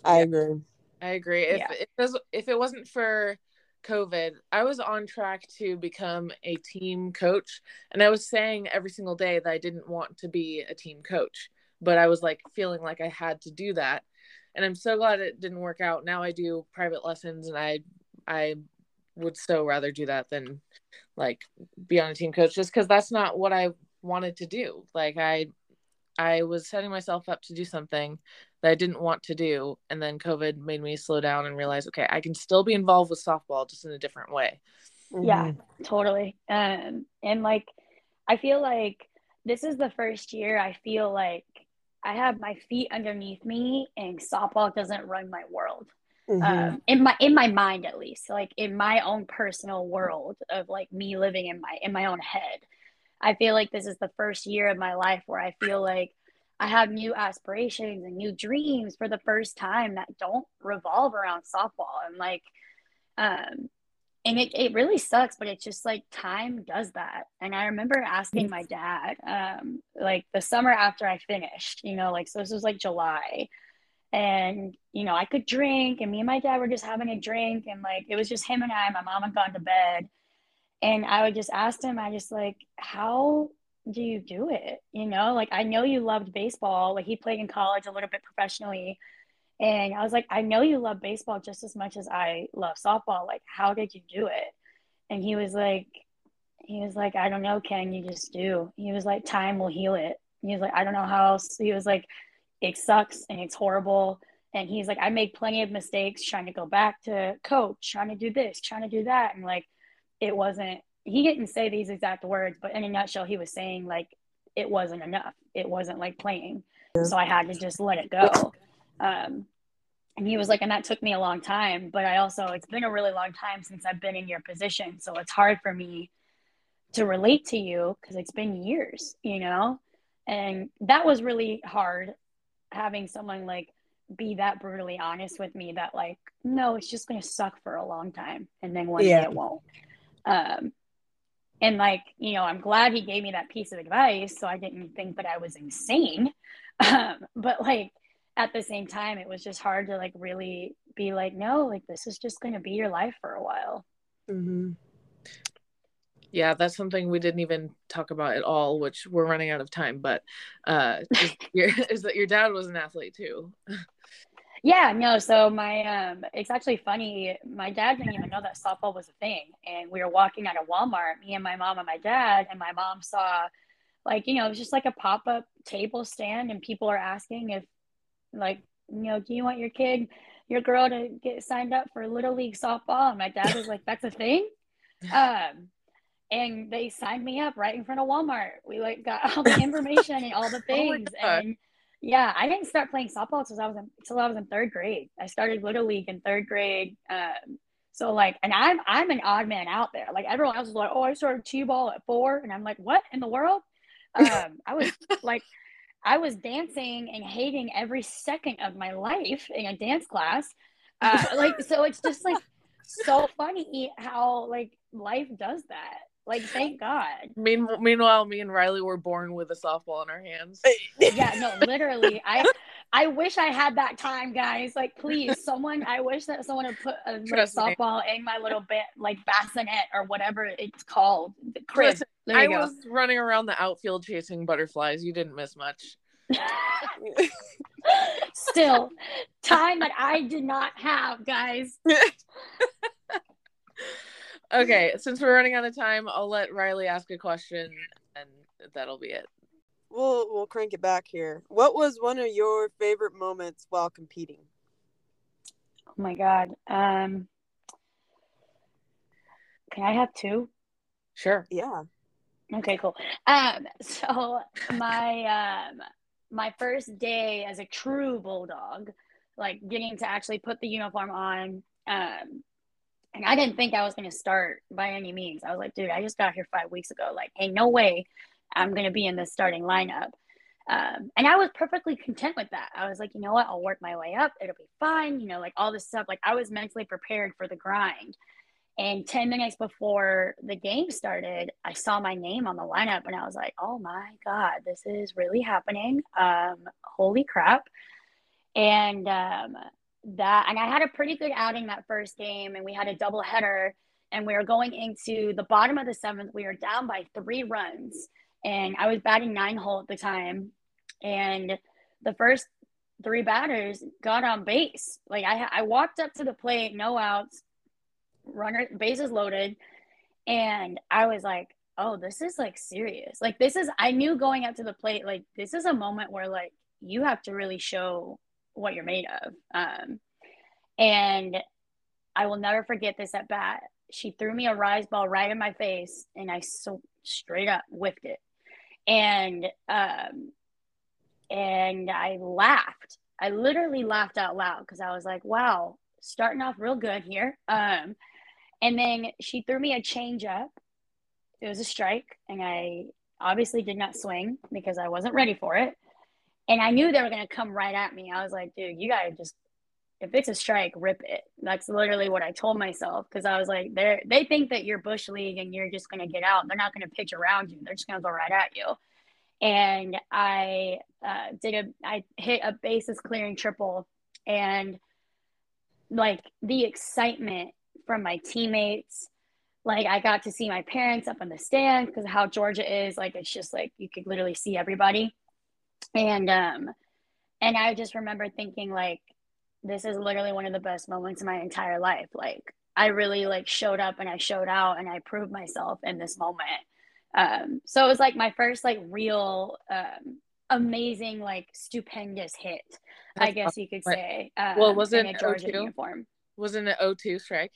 i agree i agree if yeah. it was if it wasn't for covid i was on track to become a team coach and i was saying every single day that i didn't want to be a team coach but i was like feeling like i had to do that and I'm so glad it didn't work out. Now I do private lessons and I I would so rather do that than like be on a team coach just cuz that's not what I wanted to do. Like I I was setting myself up to do something that I didn't want to do and then COVID made me slow down and realize okay, I can still be involved with softball just in a different way. Yeah, mm-hmm. totally. Um and like I feel like this is the first year I feel like I have my feet underneath me, and softball doesn't run my world. Mm-hmm. Um, in my in my mind, at least, like in my own personal world of like me living in my in my own head. I feel like this is the first year of my life where I feel like I have new aspirations and new dreams for the first time that don't revolve around softball. And like, um, and it, it really sucks, but it's just like time does that. And I remember asking my dad, um, like the summer after I finished, you know, like, so this was like July and you know i could drink and me and my dad were just having a drink and like it was just him and i my mom had gone to bed. And i would just ask him i just like how do you do it? You know like i know you loved baseball like he played in college a little bit professionally. And i was like i know you love baseball just as much as i love softball like how did you do it? And he was like he was like i don't know ken you just do. He was like time will heal it. He was like i don't know how else he was like it sucks and it's horrible. And he's like, I made plenty of mistakes trying to go back to coach, trying to do this, trying to do that. And like, it wasn't, he didn't say these exact words, but in a nutshell, he was saying like, it wasn't enough. It wasn't like playing. So I had to just let it go. Um, and he was like, and that took me a long time, but I also, it's been a really long time since I've been in your position. So it's hard for me to relate to you because it's been years, you know? And that was really hard having someone like be that brutally honest with me that like no it's just going to suck for a long time and then one yeah. day it won't um and like you know i'm glad he gave me that piece of advice so i didn't think that i was insane um but like at the same time it was just hard to like really be like no like this is just going to be your life for a while mm-hmm. Yeah, that's something we didn't even talk about at all, which we're running out of time. But uh, is, your, is that your dad was an athlete too? yeah, no. So my um, it's actually funny. My dad didn't even know that softball was a thing, and we were walking out of Walmart, me and my mom and my dad, and my mom saw, like you know, it was just like a pop up table stand, and people are asking if, like, you know, do you want your kid, your girl to get signed up for little league softball? And my dad was like, that's a thing. Um, and they signed me up right in front of Walmart. We like got all the information and all the oh things. oh and yeah, I didn't start playing softball until I was in, until I was in third grade. I started little league in third grade. Um, so like, and I'm I'm an odd man out there. Like everyone else is like, oh, I started t-ball at four, and I'm like, what in the world? Um, I was like, I was dancing and hating every second of my life in a dance class. Uh, like, so it's just like so funny how like life does that like, thank God. Mean, meanwhile, me and Riley were born with a softball in our hands. yeah, no, literally. I I wish I had that time, guys. Like, please, someone. I wish that someone would put a like, softball in my little bit, like bassinet or whatever it's called, the crib. I go. was running around the outfield chasing butterflies. You didn't miss much. Still, time that I did not have, guys okay, since we're running out of time, I'll let Riley ask a question and that'll be it. We'll we'll crank it back here. What was one of your favorite moments while competing? Oh my god. Um Can I have two? Sure. Yeah. Okay, cool. Um so my um my first day as a true bulldog, like getting to actually put the uniform on, um and I didn't think I was going to start by any means. I was like, dude, I just got here five weeks ago. Like, ain't no way I'm going to be in the starting lineup. Um, and I was perfectly content with that. I was like, you know what? I'll work my way up. It'll be fine. You know, like all this stuff. Like, I was mentally prepared for the grind. And 10 minutes before the game started, I saw my name on the lineup and I was like, oh my God, this is really happening. Um, holy crap. And um, that and I had a pretty good outing that first game and we had a double header and we were going into the bottom of the seventh. We were down by three runs and I was batting nine hole at the time. And the first three batters got on base. Like I, I walked up to the plate, no outs, runner, bases loaded. And I was like, oh, this is like serious. Like this is, I knew going up to the plate, like this is a moment where like you have to really show what you're made of. Um, and I will never forget this at bat. She threw me a rise ball right in my face, and I so straight up whiffed it. And um, and I laughed. I literally laughed out loud because I was like, "Wow, starting off real good here." Um, and then she threw me a change up. It was a strike, and I obviously did not swing because I wasn't ready for it And I knew they were going to come right at me. I was like, dude, you got to just, if it's a strike, rip it. That's literally what I told myself because I was like, they they think that you're Bush League and you're just going to get out. They're not going to pitch around you. They're just going to go right at you. And I uh, did a, I hit a bases clearing triple and like the excitement from my teammates like I got to see my parents up in the stands because how Georgia is like it's just like you could literally see everybody and um and I just remember thinking like this is literally one of the best moments in my entire life like I really like showed up and I showed out and I proved myself in this moment um so it was like my first like real um amazing like stupendous hit That's I guess awesome. you could say um, well was it a Georgia 02? uniform wasn't it 02 strike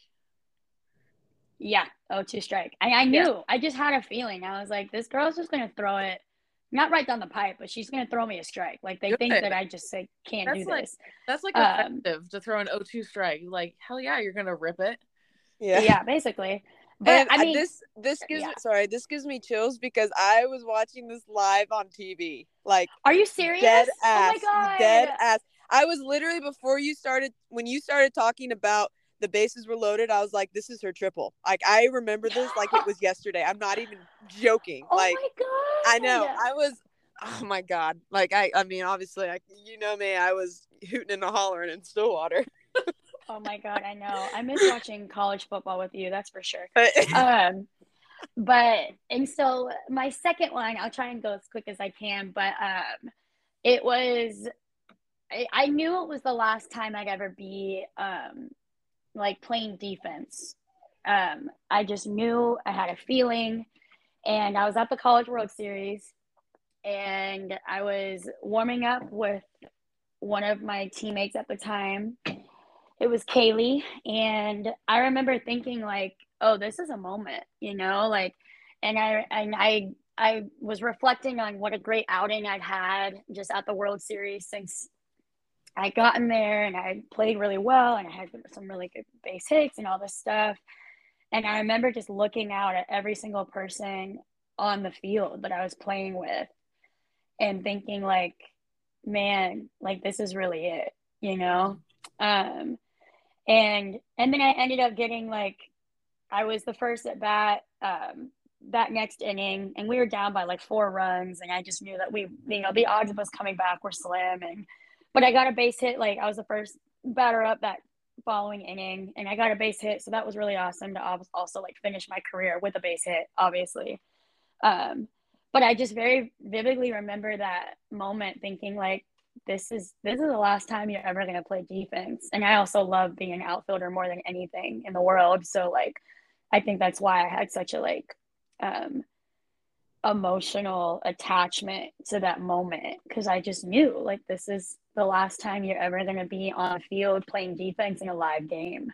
yeah, oh two strike. I, I knew. Yeah. I just had a feeling. I was like, this girl's just gonna throw it, not right down the pipe, but she's gonna throw me a strike. Like they Good. think that I just say can't that's do like, this. That's like um, effective to throw an 0-2 strike. Like hell yeah, you're gonna rip it. Yeah, yeah, basically. But and I mean, this this gives yeah. me sorry, this gives me chills because I was watching this live on TV. Like, are you serious? Dead ass, oh my god, dead ass. I was literally before you started when you started talking about the bases were loaded. I was like, this is her triple. Like I remember this like it was yesterday. I'm not even joking. Oh like my god. I know. I was oh my god. Like I I mean obviously I you know me, I was hooting and hollering in Stillwater. oh my god, I know. I miss watching college football with you, that's for sure. um but and so my second one, I'll try and go as quick as I can, but um it was I, I knew it was the last time I'd ever be um like playing defense. Um, I just knew I had a feeling, and I was at the College World Series, and I was warming up with one of my teammates at the time. It was Kaylee, and I remember thinking like, "Oh, this is a moment," you know, like, and I and I I was reflecting on what a great outing I'd had just at the World Series since I got in there and I played really well and I had some really good base hits and all this stuff. And I remember just looking out at every single person on the field that I was playing with and thinking like, man, like this is really it, you know? Um, and and then I ended up getting like I was the first at bat um, that next inning and we were down by like four runs and I just knew that we you know the odds of us coming back were slim and but I got a base hit. Like I was the first batter up that following inning, and I got a base hit. So that was really awesome to also like finish my career with a base hit, obviously. Um, but I just very vividly remember that moment, thinking like, this is this is the last time you're ever going to play defense. And I also love being an outfielder more than anything in the world. So like, I think that's why I had such a like um, emotional attachment to that moment because I just knew like this is the last time you're ever going to be on a field playing defense in a live game.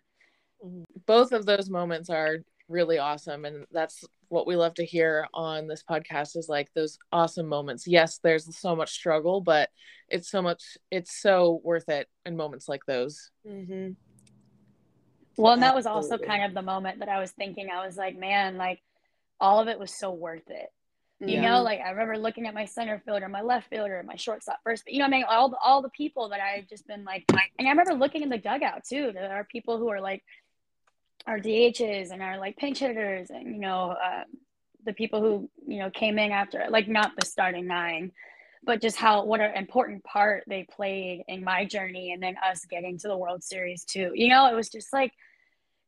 Both of those moments are really awesome and that's what we love to hear on this podcast is like those awesome moments. Yes, there's so much struggle, but it's so much it's so worth it in moments like those. Mm-hmm. Well, and that was also kind of the moment that I was thinking I was like, man, like all of it was so worth it you yeah. know, like I remember looking at my center fielder, my left fielder, my shortstop first, but you know, I mean, all the, all the people that I've just been like, and I remember looking in the dugout too. There are people who are like our DHs and our like pinch hitters, and you know, uh, the people who you know came in after, like not the starting nine, but just how what an important part they played in my journey, and then us getting to the World Series too. You know, it was just like,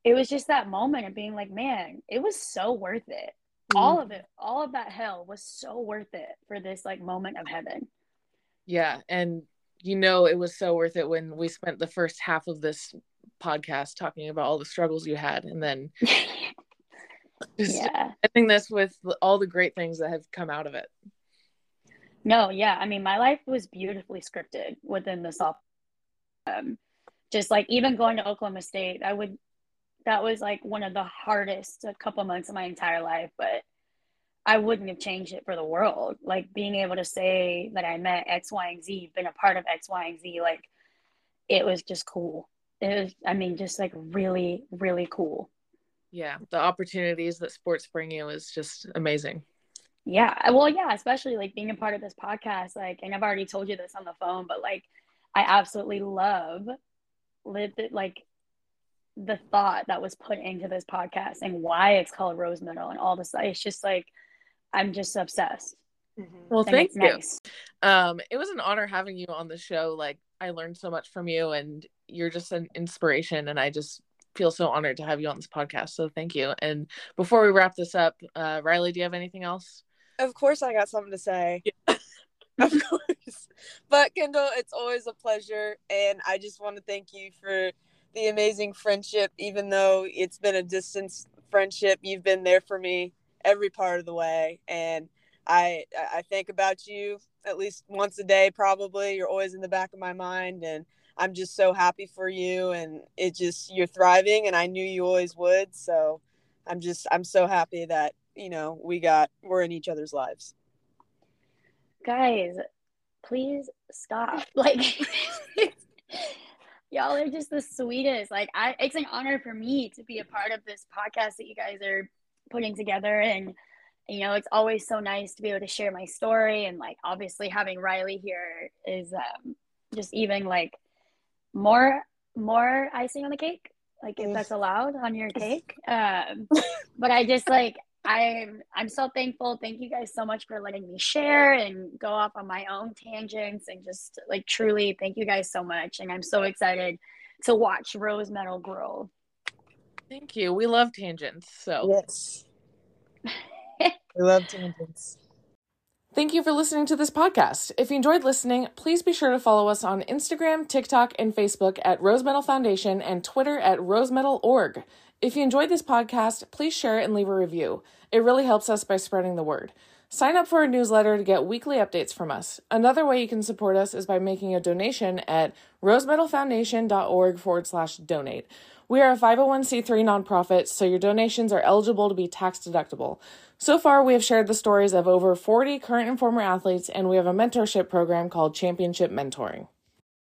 it was just that moment of being like, man, it was so worth it all mm. of it all of that hell was so worth it for this like moment of heaven yeah and you know it was so worth it when we spent the first half of this podcast talking about all the struggles you had and then just yeah. ending this with all the great things that have come out of it no yeah i mean my life was beautifully scripted within the soft um, just like even going to oklahoma state i would that was like one of the hardest a couple months of my entire life but i wouldn't have changed it for the world like being able to say that i met x y and z been a part of x y and z like it was just cool it was i mean just like really really cool yeah the opportunities that sports bring you is just amazing Yeah. Well, yeah, especially like being a part of this podcast. Like, and I've already told you this on the phone, but like, I absolutely love live like the thought that was put into this podcast and why it's called Rose Medal and all this. It's just like, I'm just obsessed. Mm-hmm. Well, thank you. Nice. Um, it was an honor having you on the show. Like, I learned so much from you, and you're just an inspiration. And I just feel so honored to have you on this podcast. So thank you. And before we wrap this up, uh, Riley, do you have anything else? Of course, I got something to say. Yeah. of course. But Kendall, it's always a pleasure. And I just want to thank you for the amazing friendship. Even though it's been a distance friendship, you've been there for me every part of the way. And I I think about you at least once a day, probably. You're always in the back of my mind. And I'm just so happy for you. And it just, you're thriving. And I knew you always would. So I'm just, I'm so happy that you know we got we're in each other's lives guys please stop like y'all are just the sweetest. Like i it's an honor for me to be a part of this podcast that you guys are putting together. And you know it's always so nice to be able to share my story. And like obviously having riley here is um, just even like more more icing on the cake. Like if that's allowed on your cake. Um but i just like I'm I'm so thankful. Thank you guys so much for letting me share and go off on my own tangents and just like truly thank you guys so much. And I'm so excited to watch Rose Medal grow. Thank you. We love tangents. So yes, we love tangents. Thank you for listening to this podcast. If you enjoyed listening, please be sure to follow us on Instagram, TikTok, and Facebook at Rose Medal Foundation and Twitter at rosemedal.org. If you enjoyed this podcast, please share it and leave a review. It really helps us by spreading the word. Sign up for our newsletter to get weekly updates from us. Another way you can support us is by making a donation at rosemedalfoundation.org forward slash donate. We are a 501c3 nonprofit, so your donations are eligible to be tax deductible. So far, we have shared the stories of over 40 current and former athletes, and we have a mentorship program called Championship Mentoring.